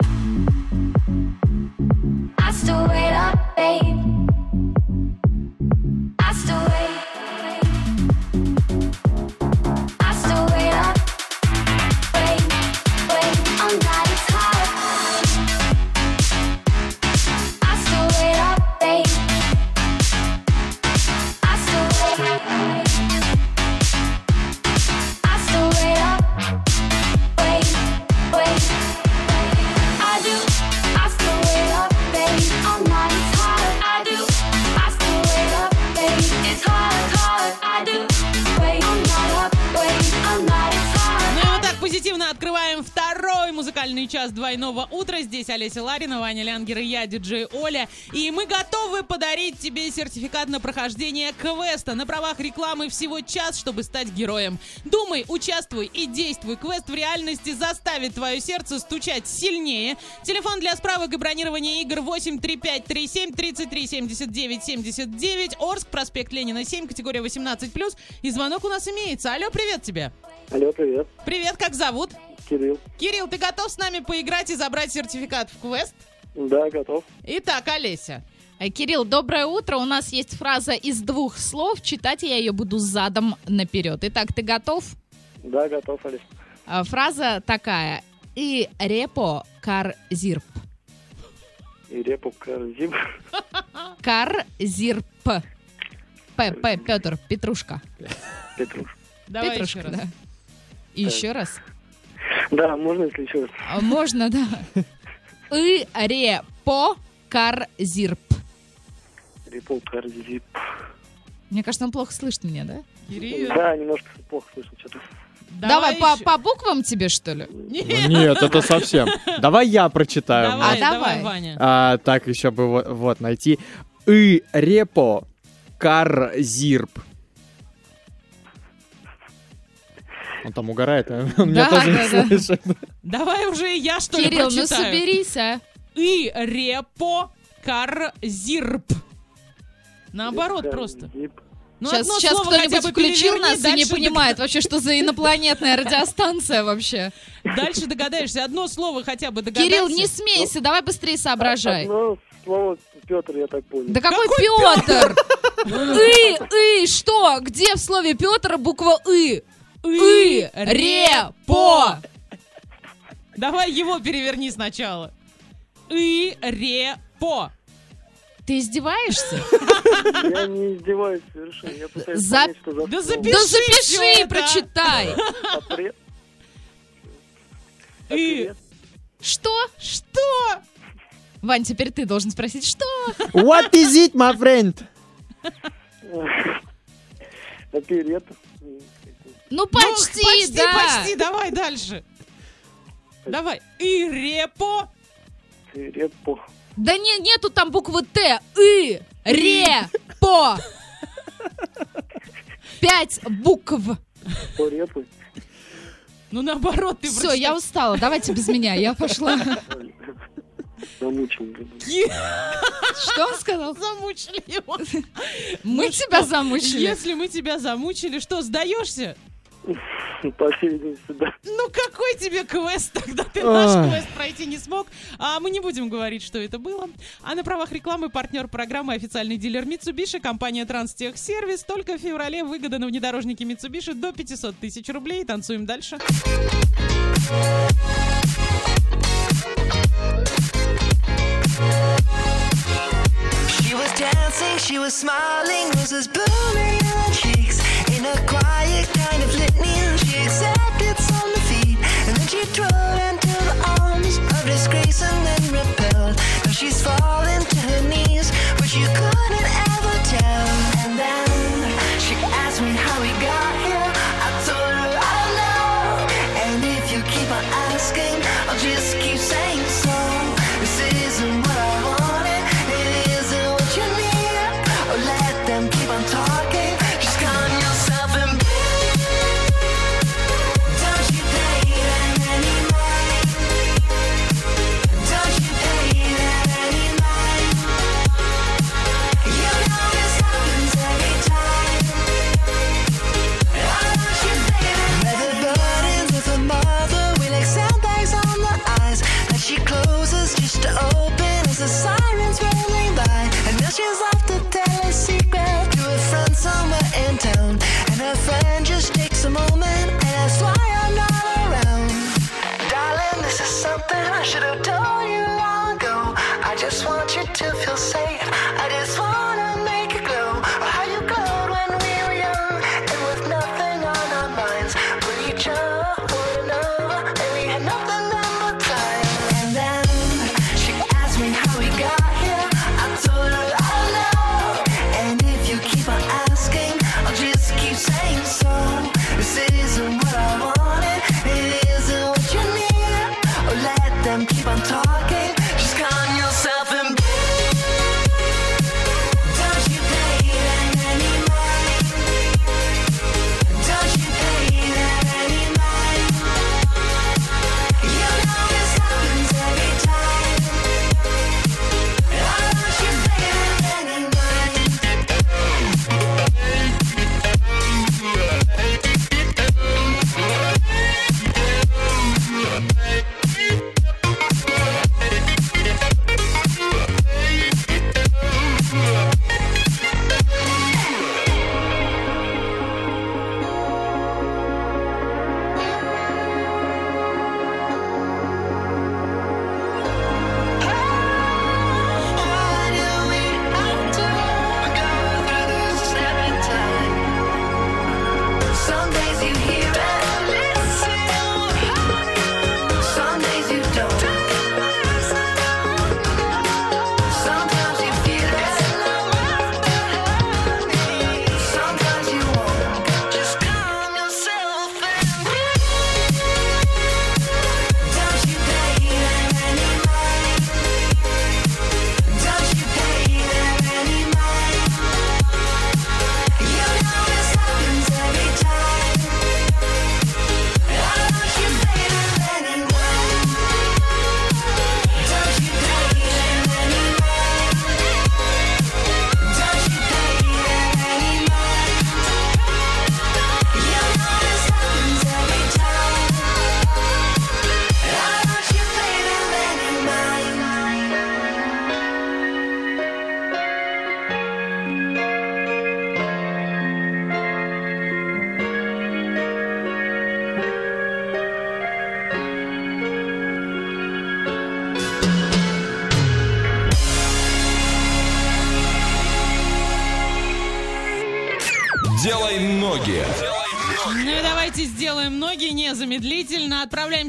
Олеся Ларина, Ваня Лянгер и я, диджей Оля. И мы готовы подарить тебе сертификат на прохождение квеста на правах рекламы всего час, чтобы стать героем. Думай, участвуй и действуй. Квест в реальности заставит твое сердце стучать сильнее. Телефон для справок и бронирования игр 835 37 33 79 79. Орск, проспект Ленина 7, категория 18+. И звонок у нас имеется. Алло, привет тебе. Алло, привет. Привет, как зовут? Кирилл. Кирилл, ты готов с нами поиграть и забрать сертификат в квест? Да, готов. Итак, Олеся. Э, Кирилл, доброе утро. У нас есть фраза из двух слов. Читать я ее буду задом наперед. Итак, ты готов? Да, готов, Олесь. А, Фраза такая. И репо кар зирп. И репу корзим. Кар зирп. П, П, Петр, Петрушка. Петруш. Давай Петрушка, еще раз. да. И еще раз. Да, можно, если еще раз. А, Можно, да. И, ре, по, кар, зирп. Репол Кардизип. Мне кажется, он плохо слышит меня, да? Да, немножко плохо слышно что-то. Давай, по, по буквам тебе, что ли? Ну Нет, это совсем. Давай я прочитаю. Давай, может. давай. Ваня. А, так, еще бы вот, вот найти. И репо кар Он там угорает, а? он меня тоже не слышит. Давай уже и я, что ли, Кирилл, ну прочитаю. соберись, а. И репо карзирп. Наоборот просто. Ну, сейчас одно сейчас слово хотя кто-нибудь бы включил переверни, нас и не понимает вообще, что за инопланетная радиостанция вообще. Дальше догадаешься. Одно слово хотя бы догадайся. Кирилл, не смейся, давай быстрее соображай. Одно слово Петр, я так понял. Да какой Петр? И, и, что? Где в слове Петр буква И? И, ре, по. Давай его переверни сначала. И ре по. Ты издеваешься? Я не издеваюсь совершенно. Я пытаюсь За- понять, что за Да запиши Да запиши, прочитай. Апрель. И Что? что? Вань, теперь ты должен спросить, что? What is it, my friend? Оперет. Ну почти, Ну, почти, да. почти. Давай дальше. Давай. И репо. Репо. Да не, нету там буквы Т. И, ре, по. Пять букв. По репу. Ну, наоборот, ты Все, я устала. Давайте без меня. Я пошла. Замучил. Что он сказал? Замучили его. Мы Ну тебя что, замучили. Если мы тебя замучили, что, сдаешься? По всей видимости, да. Ну какой тебе квест? Тогда ты наш квест пройти не смог. А мы не будем говорить, что это было. А на правах рекламы партнер программы официальный дилер Mitsubishi, компания Транстехсервис. Только в феврале выгода на внедорожнике Mitsubishi до 500 тысяч рублей. Танцуем дальше. She was dancing, she was smiling, blooming in her cheeks. A quiet kind of litany, she accepted some defeat. And then she the arms of disgrace and then. Now she's fallen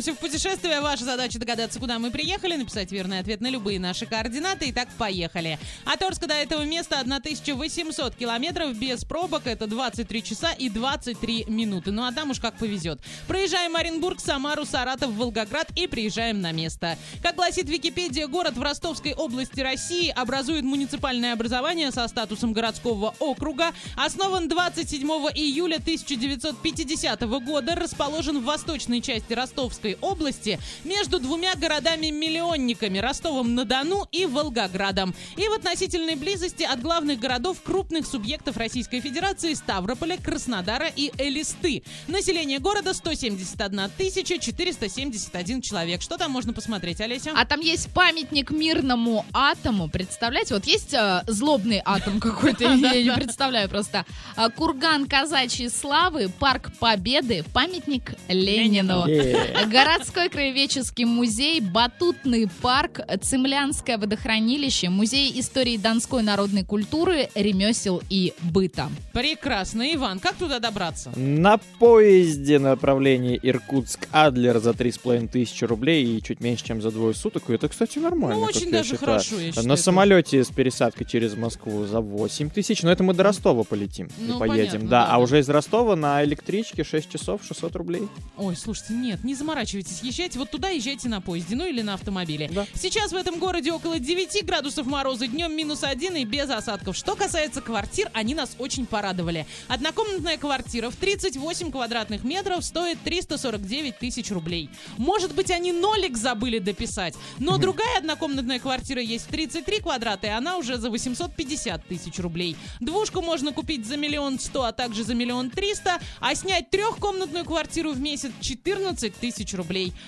Отправляемся в путешествие. Ваша задача догадаться, куда мы приехали, написать верный ответ на любые наши координаты. Итак, поехали. От Орска до этого места 1800 километров без пробок. Это 23 часа и 23 минуты. Ну а там уж как повезет. Проезжаем Оренбург, Самару, Саратов, Волгоград и приезжаем на место. Как гласит Википедия, город в Ростовской области России образует муниципальное образование со статусом городского округа. Основан 27 июля 1950 года, расположен в восточной части Ростовской области между двумя городами-миллионниками Ростовом-на-Дону и Волгоградом. И в относительной близости от главных городов крупных субъектов Российской Федерации Ставрополя, Краснодара и Элисты. Население города 171 471 человек. Что там можно посмотреть, Олеся? А там есть памятник мирному атому. Представляете, вот есть э, злобный атом какой-то, я не представляю просто. А, Курган казачьей славы, парк Победы, памятник Ленину. Е. Городской краеведческий музей, батутный парк, Цемлянское водохранилище, музей истории донской народной культуры, ремесел и быта. Прекрасно. Иван, как туда добраться? На поезде направление Иркутск-Адлер за 3,5 тысячи рублей и чуть меньше, чем за двое суток. И это, кстати, нормально. Ну, очень даже считаю. хорошо, я считаю, На самолете с пересадкой через Москву за 8 тысяч. Но это мы до Ростова полетим Ну, и поедем. понятно, да, да, а да. уже из Ростова на электричке 6 часов 600 рублей. Ой, слушайте, нет, не заморачивайтесь, езжайте вот туда, езжайте на поезде, ну или на автомобиле. Сейчас в этом городе около 9 градусов мороза, днем минус 1 и без осадков. Что касается квартир, они нас очень порадовали. Однокомнатная квартира в 38 квадратных метров стоит 349 тысяч рублей. Может быть, они нолик забыли дописать, но другая однокомнатная квартира есть в 33 квадрата, и она уже за 850 тысяч рублей. Двушку можно купить за миллион сто, а также за миллион триста, а снять трехкомнатную квартиру в месяц 14 тысяч рублей.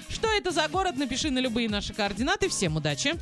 Что это за город? Напиши на любые наши координаты. Всем удачи!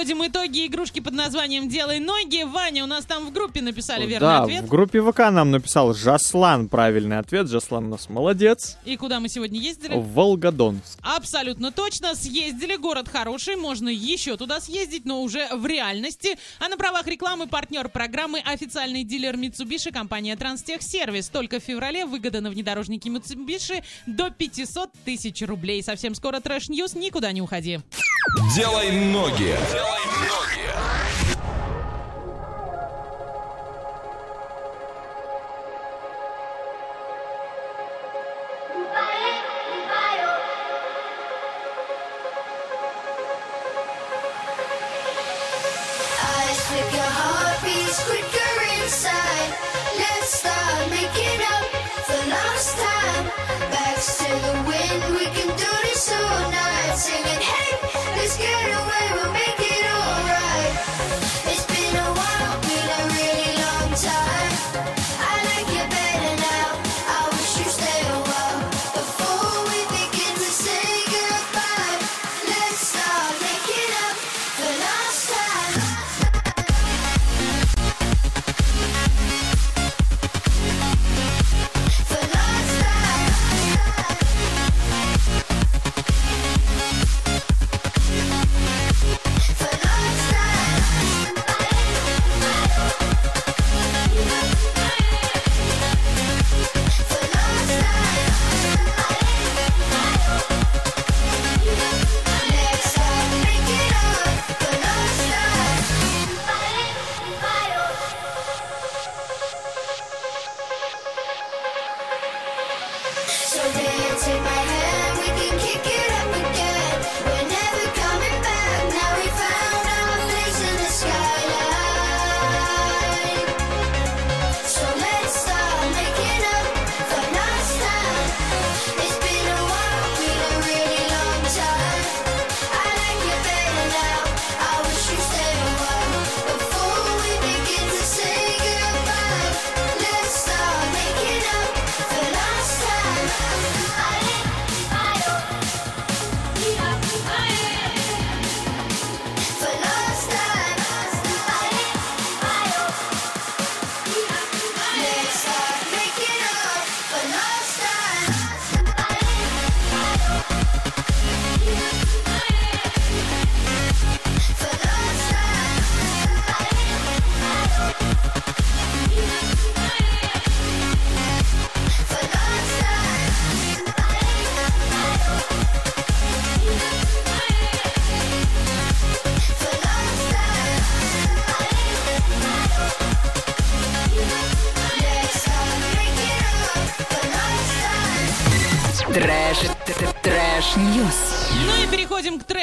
Подводим итоги игрушки под названием «Делай ноги». Ваня, у нас там в группе написали верный да, ответ. в группе ВК нам написал Жаслан правильный ответ. Жаслан у нас молодец. И куда мы сегодня ездили? В Волгодонск. Абсолютно точно. Съездили. Город хороший. Можно еще туда съездить, но уже в реальности. А на правах рекламы партнер программы официальный дилер Mitsubishi компания Транстехсервис. Только в феврале выгода на внедорожники Mitsubishi до 500 тысяч рублей. Совсем скоро Trash News. Никуда не уходи. Делай ноги. Eyes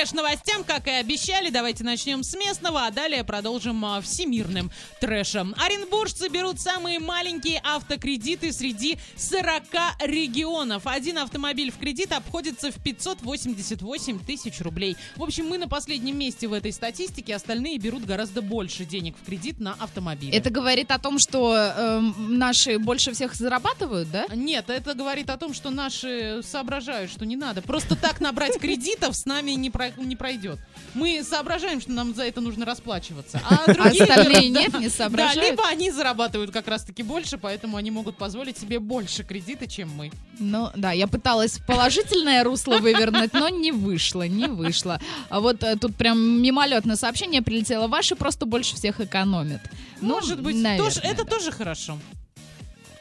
к трэш-новостям, как и обещали. Давайте начнем с местного, а далее продолжим а, всемирным трэшем. Оренбуржцы берут самые маленькие автокредиты среди 40 регионов. Один автомобиль в кредит обходится в 588 тысяч рублей. В общем, мы на последнем месте в этой статистике, остальные берут гораздо больше денег в кредит на автомобиль. Это говорит о том, что эм, наши больше всех зарабатывают, да? Нет, это говорит о том, что наши соображают, что не надо. Просто так набрать кредитов с нами не, про- не пройдет. Мы соображаем, что нам за это нужно расплачиваться. А другие Остальные нет, не Да, соображают? либо они зарабатывают как раз-таки больше, поэтому они могут позволить себе больше кредита, чем мы. Ну да, я пыталась в положительное русло вывернуть, но не вышло, не вышло. А вот э, тут прям мимолетное сообщение прилетело. Ваши просто больше всех экономят. Ну, Может быть, наверное, тоже- это да. тоже хорошо.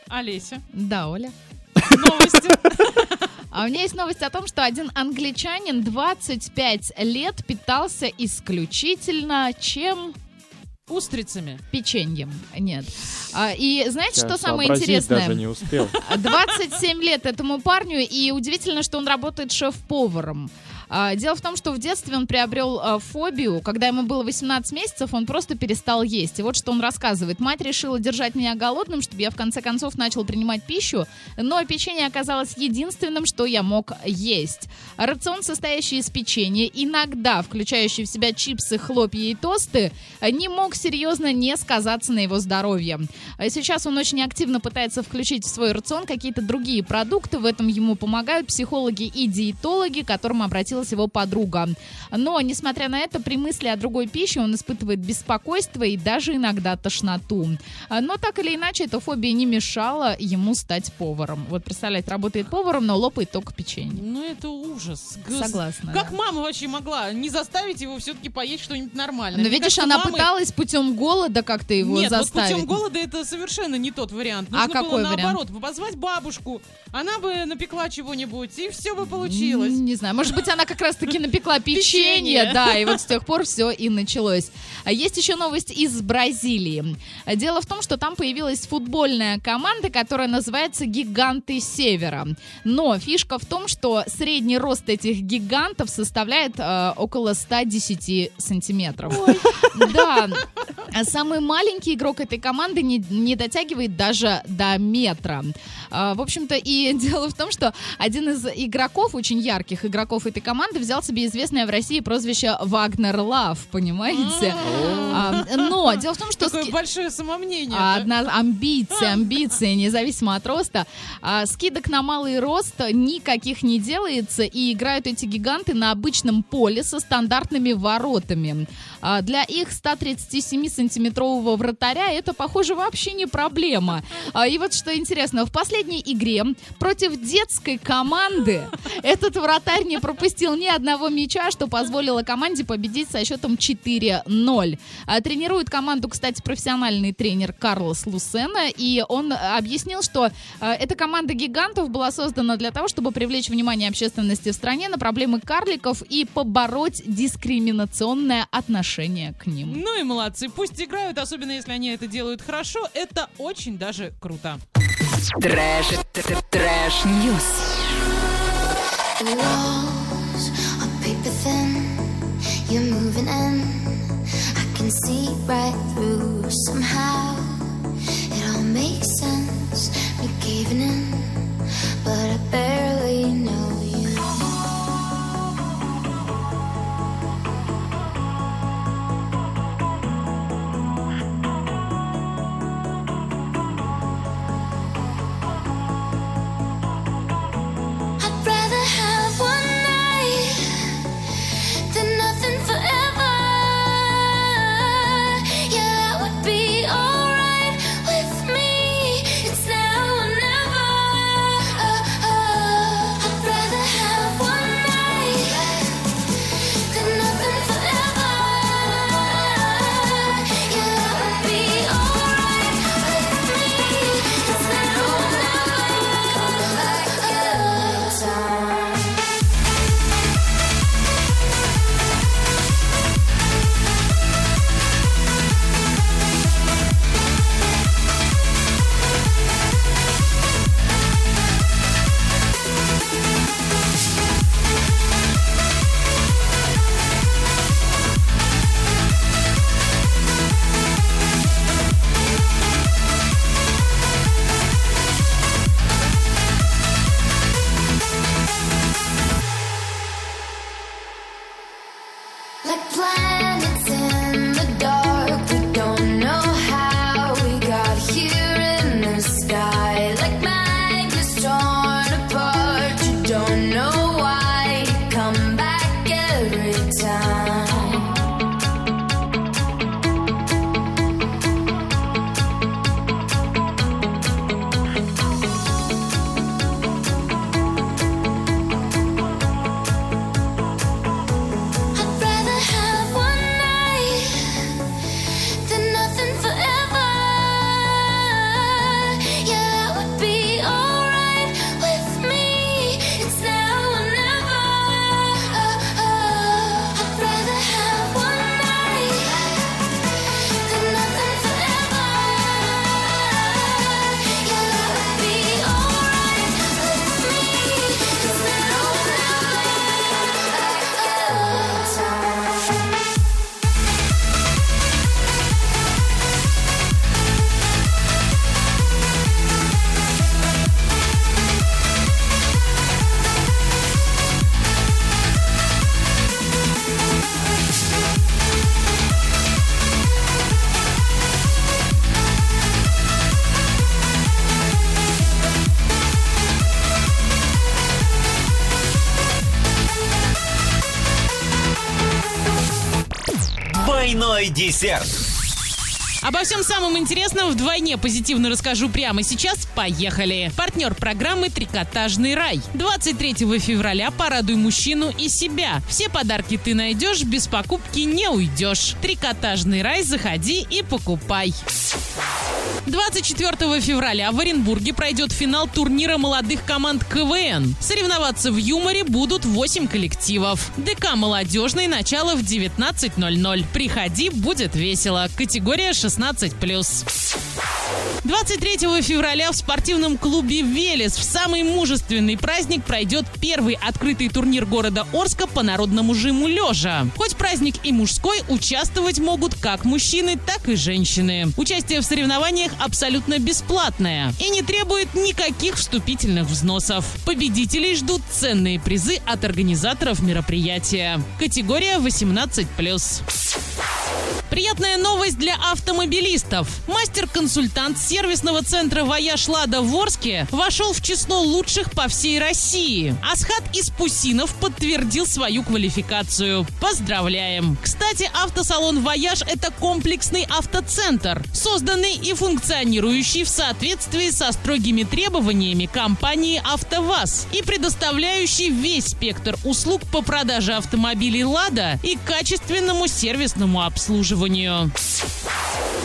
Олеся. Да, Оля. Новости. А у меня есть новость о том, что один англичанин 25 лет питался исключительно чем? Устрицами. Печеньем. Нет. А, и знаете, Я что самое интересное? даже не успел. 27 лет этому парню, и удивительно, что он работает шеф-поваром. А, Дело в том, что в детстве он приобрел а, фобию. Когда ему было 18 месяцев, он просто перестал есть. И вот что он рассказывает. Мать решила держать меня голодным, чтобы я в конце концов начал принимать пищу, но печенье оказалось единственным, что я мог есть. Рацион, состоящий из печенья, иногда включающий в себя чипсы, хлопья и тосты, не мог серьезно не сказаться на его здоровье. А Сейчас он очень активно пытается включить в свой рацион какие-то другие продукты. В этом ему помогают психологи и диетологи, к которым обратилась его подруга. Но, несмотря на это, при мысли о другой пище он испытывает беспокойство и даже иногда тошноту. А, Но так или иначе, эта фобия не мешала ему стать поваром. Вот, представляете, работает поваром, но лопает только печенье. Ну, это ужас. Согласна, Как да. мама вообще могла не заставить его все-таки поесть что-нибудь нормальное? Но Мне видишь, кажется, она мамы- пыталась путем голода как-то его Нет, заставить. вот путем голода это совершенно не тот вариант. А Нужно какой было вариант? наоборот, позвать бабушку, она бы напекла чего-нибудь, и все бы получилось. Не знаю, может быть, она как раз-таки напекла печенье, да, и вот с тех пор все и началось. А Есть еще новость из Бразилии. Дело в том, что там появилась футбольная команда, которая называется «Гиганты Севера». Но фишка в том, что средний рост этих гигантов составляет э, около 110 сантиметров. Да, а самый маленький игрок этой команды не, не дотягивает даже до метра. А, в общем-то, и дело в том, что один из игроков, очень ярких игроков этой команды, взял себе известное в России прозвище Вагнер Лав, понимаете? А, но дело в том, что... Такое ски- большое самомнение. а? Одна амбиция, амбиции, независимо от роста. А, скидок на малый рост никаких не делается, и играют эти гиганты на обычном поле со стандартными воротами. А, для их 137-сантиметрового вратаря это, похоже, вообще не проблема. А, и вот что интересно, в последней игре против детской команды этот вратарь не пропустил ни одного мяча, что позволило команде победить со счетом 4-0. А, Тренирует команду, кстати, профессиональный тренер Карлос Лусена, и он а, объяснил, что а, эта команда гигантов была создана для того, чтобы привлечь внимание общественности в стране на проблемы карликов и побороть дискриминационное отношение к ним. Ну и молодцы, пусть играют, особенно если они это делают хорошо, это очень даже круто. Трэш, т- trash news. walls are paper thin. You're moving in. I can see right through somehow. It all makes sense. Me caving in, but I barely know you. Двойной десерт. Обо всем самом интересном вдвойне позитивно расскажу прямо сейчас. Поехали! Партнер программы «Трикотажный рай». 23 февраля порадуй мужчину и себя. Все подарки ты найдешь, без покупки не уйдешь. «Трикотажный рай» заходи и покупай. 24 февраля в Оренбурге пройдет финал турнира молодых команд КВН. Соревноваться в юморе будут 8 коллективов. ДК «Молодежный» начало в 19.00. Приходи, будет весело. Категория 16+. 23 февраля в спортивном клубе «Велес» в самый мужественный праздник пройдет первый открытый турнир города Орска по народному жиму лежа. Хоть праздник и мужской, участвовать могут как мужчины, так и женщины. Участие в соревнованиях абсолютно бесплатное и не требует никаких вступительных взносов. Победителей ждут ценные призы от организаторов мероприятия. Категория 18+. Приятная новость для автомобилистов. Мастер-консультант сервисного центра «Вояж Лада» в Орске вошел в число лучших по всей России. Асхат Испусинов подтвердил свою квалификацию. Поздравляем! Кстати, автосалон «Вояж» — это комплексный автоцентр, созданный и функционирующий в соответствии со строгими требованиями компании «АвтоВАЗ» и предоставляющий весь спектр услуг по продаже автомобилей «Лада» и качественному сервисному обслуживанию.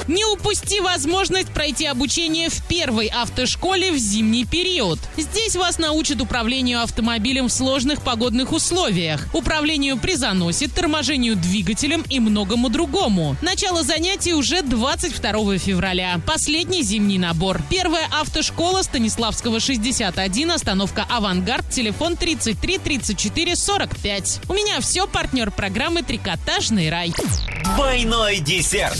Не упусти возможность пройти обучение в первой автошколе в зимний период. Здесь вас научат управлению автомобилем в сложных погодных условиях, управлению при заносе, торможению двигателем и многому другому. Начало занятий уже 22 февраля. Последний зимний набор. Первая автошкола Станиславского 61, остановка «Авангард», телефон 33 34 45. У меня все, партнер программы «Трикотажный рай». Двойной десерт.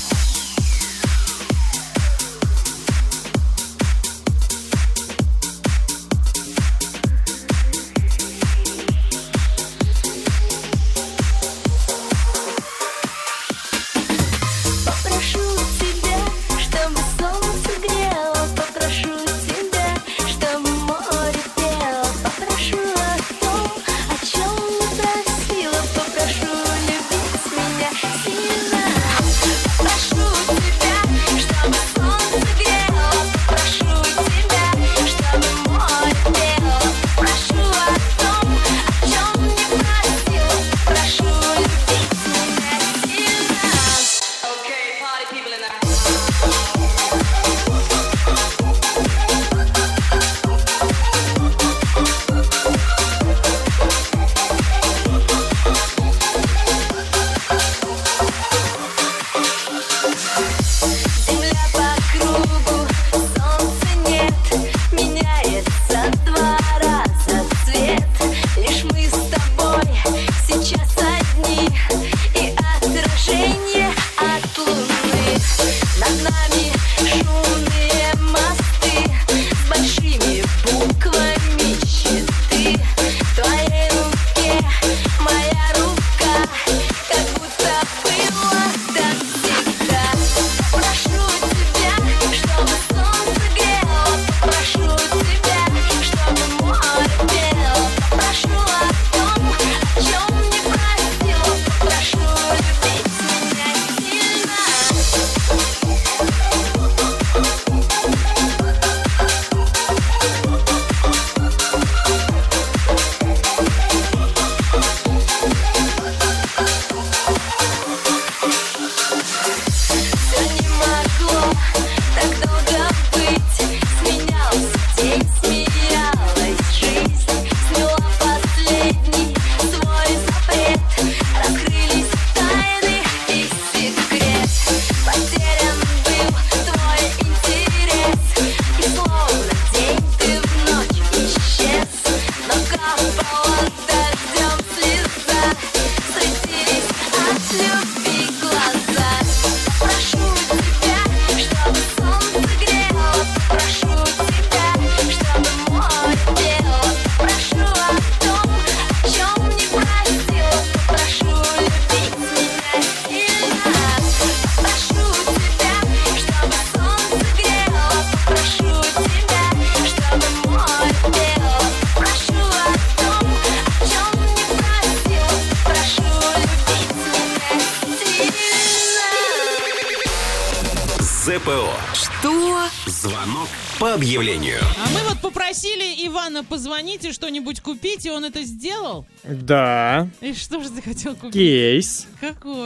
И что-нибудь купить, и он это сделал. Да. И что же ты хотел купить? Кейс. Какой?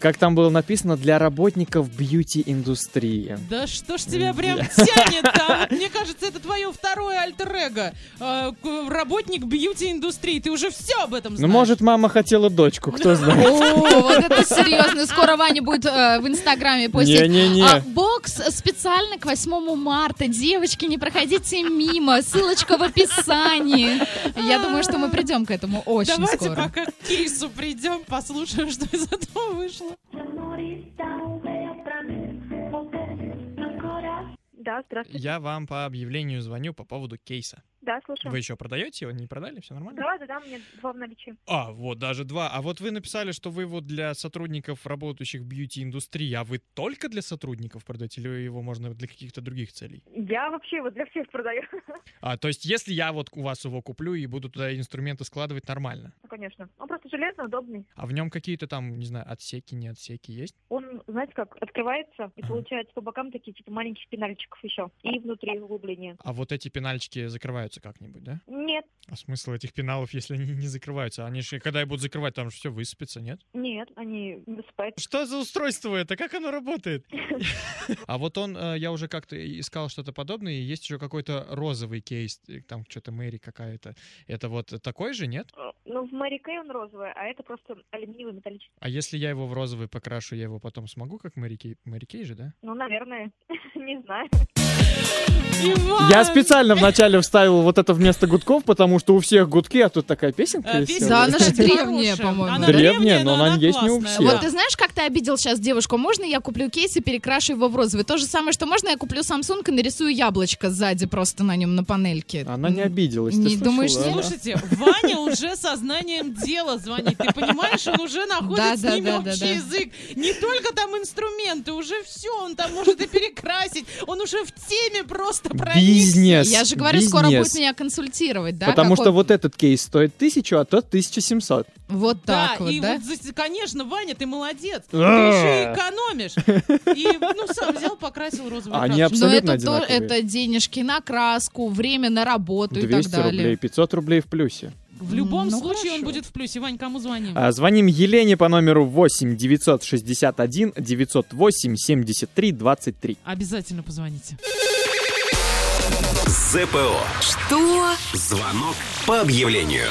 Как там было написано, для работников бьюти-индустрии. Да что ж тебя прям тянет-то? Мне кажется, это твое второе альтер-эго. Э, к- Работник бьюти-индустрии. Ты уже все об этом Ну, знаешь. может, мама хотела дочку, кто знает. О, вот это серьезно. Скоро Ваня будет э, в Инстаграме постить. Не-не-не. А, бокс специально к 8 марта. Девочки, не проходите мимо. Ссылочка в описании. Я думаю, что мы придем к этому очень Давайте скоро. пока к кейсу придем, послушаем, что из этого вышло. Да, здравствуйте. Я вам по объявлению звоню по поводу кейса. Да, слушаю. Вы еще продаете его? Не продали? Все нормально? Да, да, да, у меня два в наличии. А, вот даже два. А вот вы написали, что вы вот для сотрудников, работающих в бьюти-индустрии, а вы только для сотрудников продаете, или его можно для каких-то других целей? Я вообще его для всех продаю. А, то есть, если я вот у вас его куплю и буду туда инструменты складывать, нормально? Ну, конечно. Он просто железный, удобный. А в нем какие-то там, не знаю, отсеки, не отсеки есть? Он, знаете как, открывается, и получается по бокам такие типа маленьких пенальчиков еще. И внутри углубления. А вот эти пенальчики закрываются как-нибудь, да? Нет, А смысл этих пеналов, если они не закрываются? Они же, когда я буду закрывать, там же все высыпется, нет? нет, они не высыпают. Что за устройство это? Как оно работает? А вот он, э, я уже как-то искал что-то подобное, и есть еще какой-то розовый кейс, э, там что-то Мэри какая-то. Это вот такой же, нет? Ну, в Мэри Кэй он розовый, а это просто алюминиевый металлический. А если я его в розовый покрашу, я его потом смогу, как Мэри Кей? Мэри Кей же, да? Ну, наверное. Не знаю. Я специально вначале вставил вот это вместо гудков, потому что у всех гудки, а тут такая песенка А, есть. песенка Да, она же древняя, по-моему. Она Древняя, но она есть не у всех. Вот ты знаешь, как ты обидел сейчас девушку? Можно я куплю кейс и перекрашу его в розовый? То же самое, что можно я куплю Samsung и нарисую яблочко сзади просто на нем на панельке? Она не обиделась, ты Не слышала, думаешь, нет? Слушайте, Ваня уже сознанием дела звонит. Ты понимаешь, он уже находит Да, с да, ними общий да. язык. Не только там инструменты, уже все, он там может и перекрасить. Он уже в теме просто проникся. Бизнес. Я же говорю, скоро бизнес. будет меня консультировать, да? Потому Какой- что вот этот кейс стоит тысячу, а тот 1700. Вот Да, так вот, и да? вот, конечно, Ваня, ты молодец. Ты А. еще и экономишь. И, ну, сам взял, покрасил розовый Они красочек. Но абсолютно это, то, это денежки на краску, время на работу и так 200 далее. рублей, 500 рублей в плюсе. В любом Ну, случае он хорошо. будет в плюсе. Вань, кому звоним? А, Звоним Елене по номеру 8 961 908 73 23. Обязательно позвоните. ЗПО. Что? Звонок по объявлению.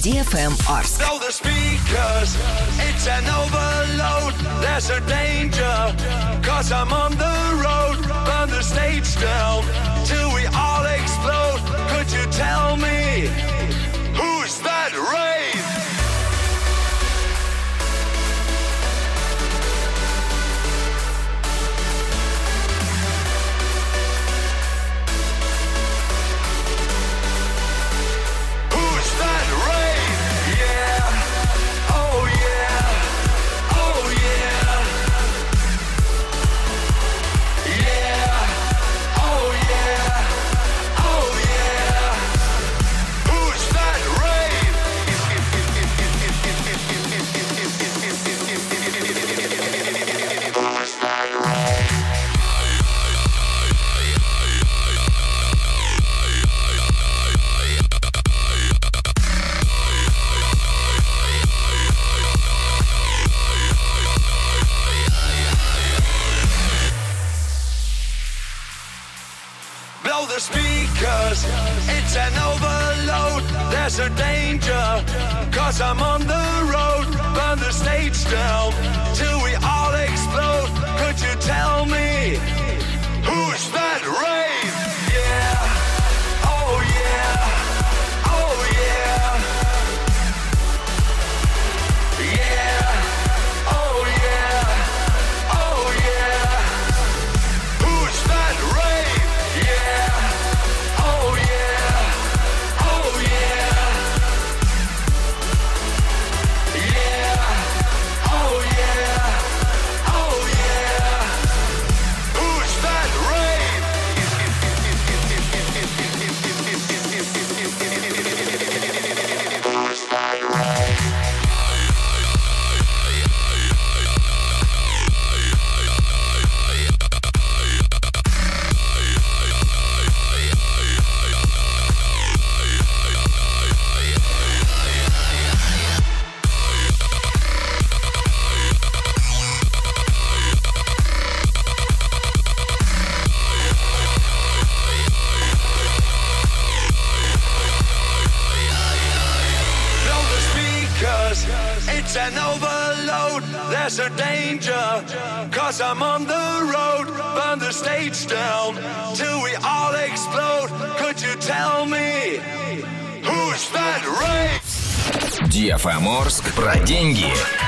Бадия ФМ Blow the speakers, it's an overload. There's a danger, cause I'm on the road. Burn the stage down till we all explode. Could you tell me who's that rave? Деньги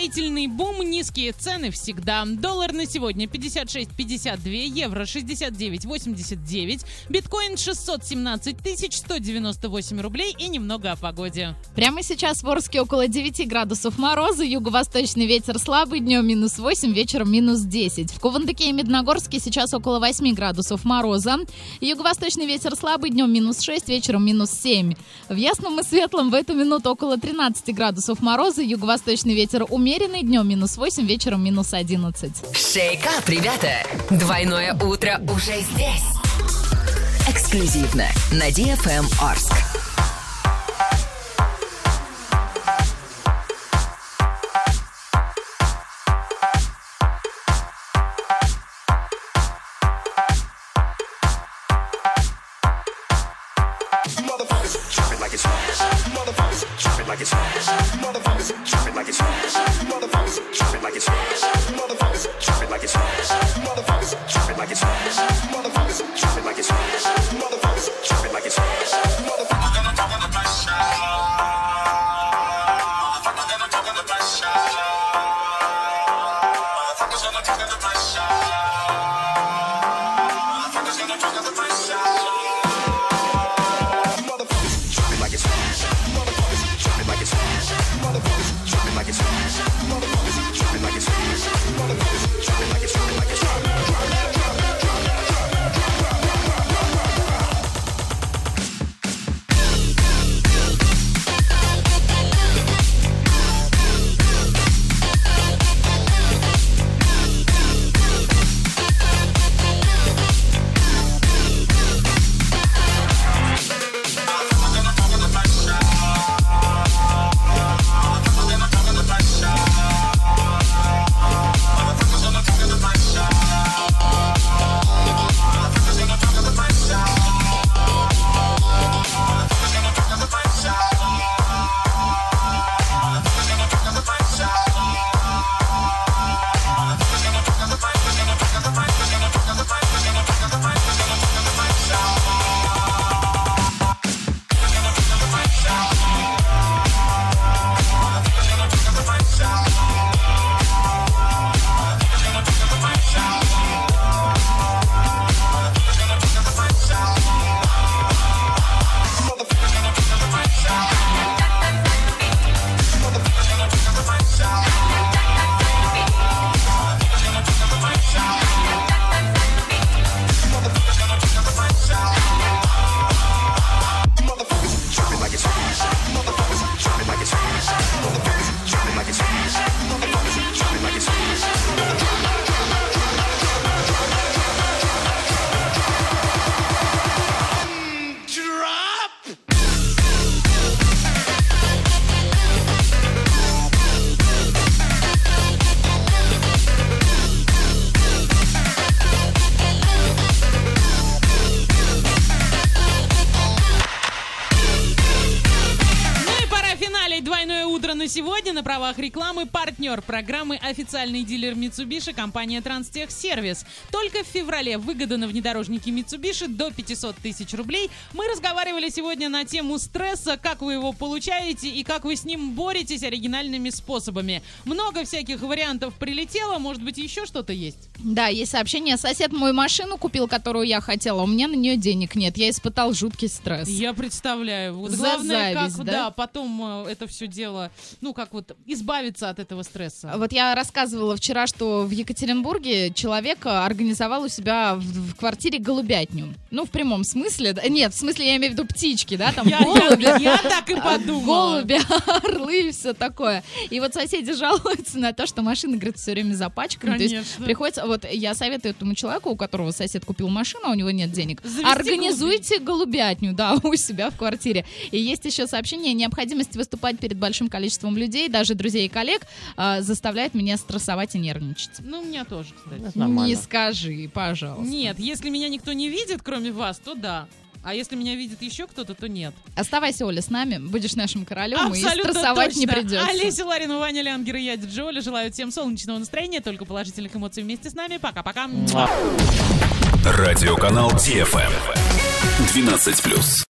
«Строительный бум». Низкие цены всегда. Доллар на сегодня 56,52, евро 69,89, биткоин 617 тысяч 198 рублей и немного о погоде. Прямо сейчас в Орске около 9 градусов мороза, юго-восточный ветер слабый, днем минус 8, вечером минус 10. В Кувандыке и Медногорске сейчас около 8 градусов мороза, юго-восточный ветер слабый, днем минус 6, вечером минус 7. В Ясном и Светлом в эту минуту около 13 градусов мороза, юго-восточный ветер умеренный, днем минус 8, вечером минус 11. Шейкап, ребята! Двойное утро уже здесь. Эксклюзивно на DFM Орск. Hot. Motherfuckers, drop it like it's hot. Motherfuckers, drop it like it's hot. Правах рекламы партнер программы официальный дилер Mitsubishi компания Транстех Сервис. Только в феврале выгода на внедорожники Mitsubishi до 500 тысяч рублей. Мы разговаривали сегодня на тему стресса, как вы его получаете и как вы с ним боретесь оригинальными способами. Много всяких вариантов прилетело, может быть еще что-то есть? Да, есть сообщение. Сосед мою машину купил, которую я хотела. У меня на нее денег нет. Я испытал жуткий стресс. Я представляю. Вот За главное, зависть, как да? да, потом э, это все дело, ну как вот избавиться от этого стресса. Вот я рассказывала вчера, что в Екатеринбурге человек э, организовал у себя в, в квартире голубятню. Ну, в прямом смысле. Нет, в смысле, я имею в виду птички, да, там Я- голуби. я- я так и а, подумала. Голуби, орлы и все такое. И вот соседи жалуются на то, что машина, говорит, все время запачкана. То есть приходится, вот я советую этому человеку, у которого сосед купил машину, а у него нет денег, Завести организуйте голубятню, да, у себя в квартире. И есть еще сообщение, необходимость выступать перед большим количеством людей, даже друзей и коллег, а, заставляет меня стрессовать и нервничать. Ну, у меня тоже, кстати. Не скажи, пожалуйста. Нет, если меня никто не видит, кроме вас, то да. А если меня видит еще кто-то, то нет. Оставайся, Оля, с нами, будешь нашим королем, и Абсолютно стрессовать не точно. придется. Олеся Ларина, Ваня Лянгер и я, Диджи Оля, желаю всем солнечного настроения, только положительных эмоций вместе с нами. Пока-пока. Радиоканал DFM 12+.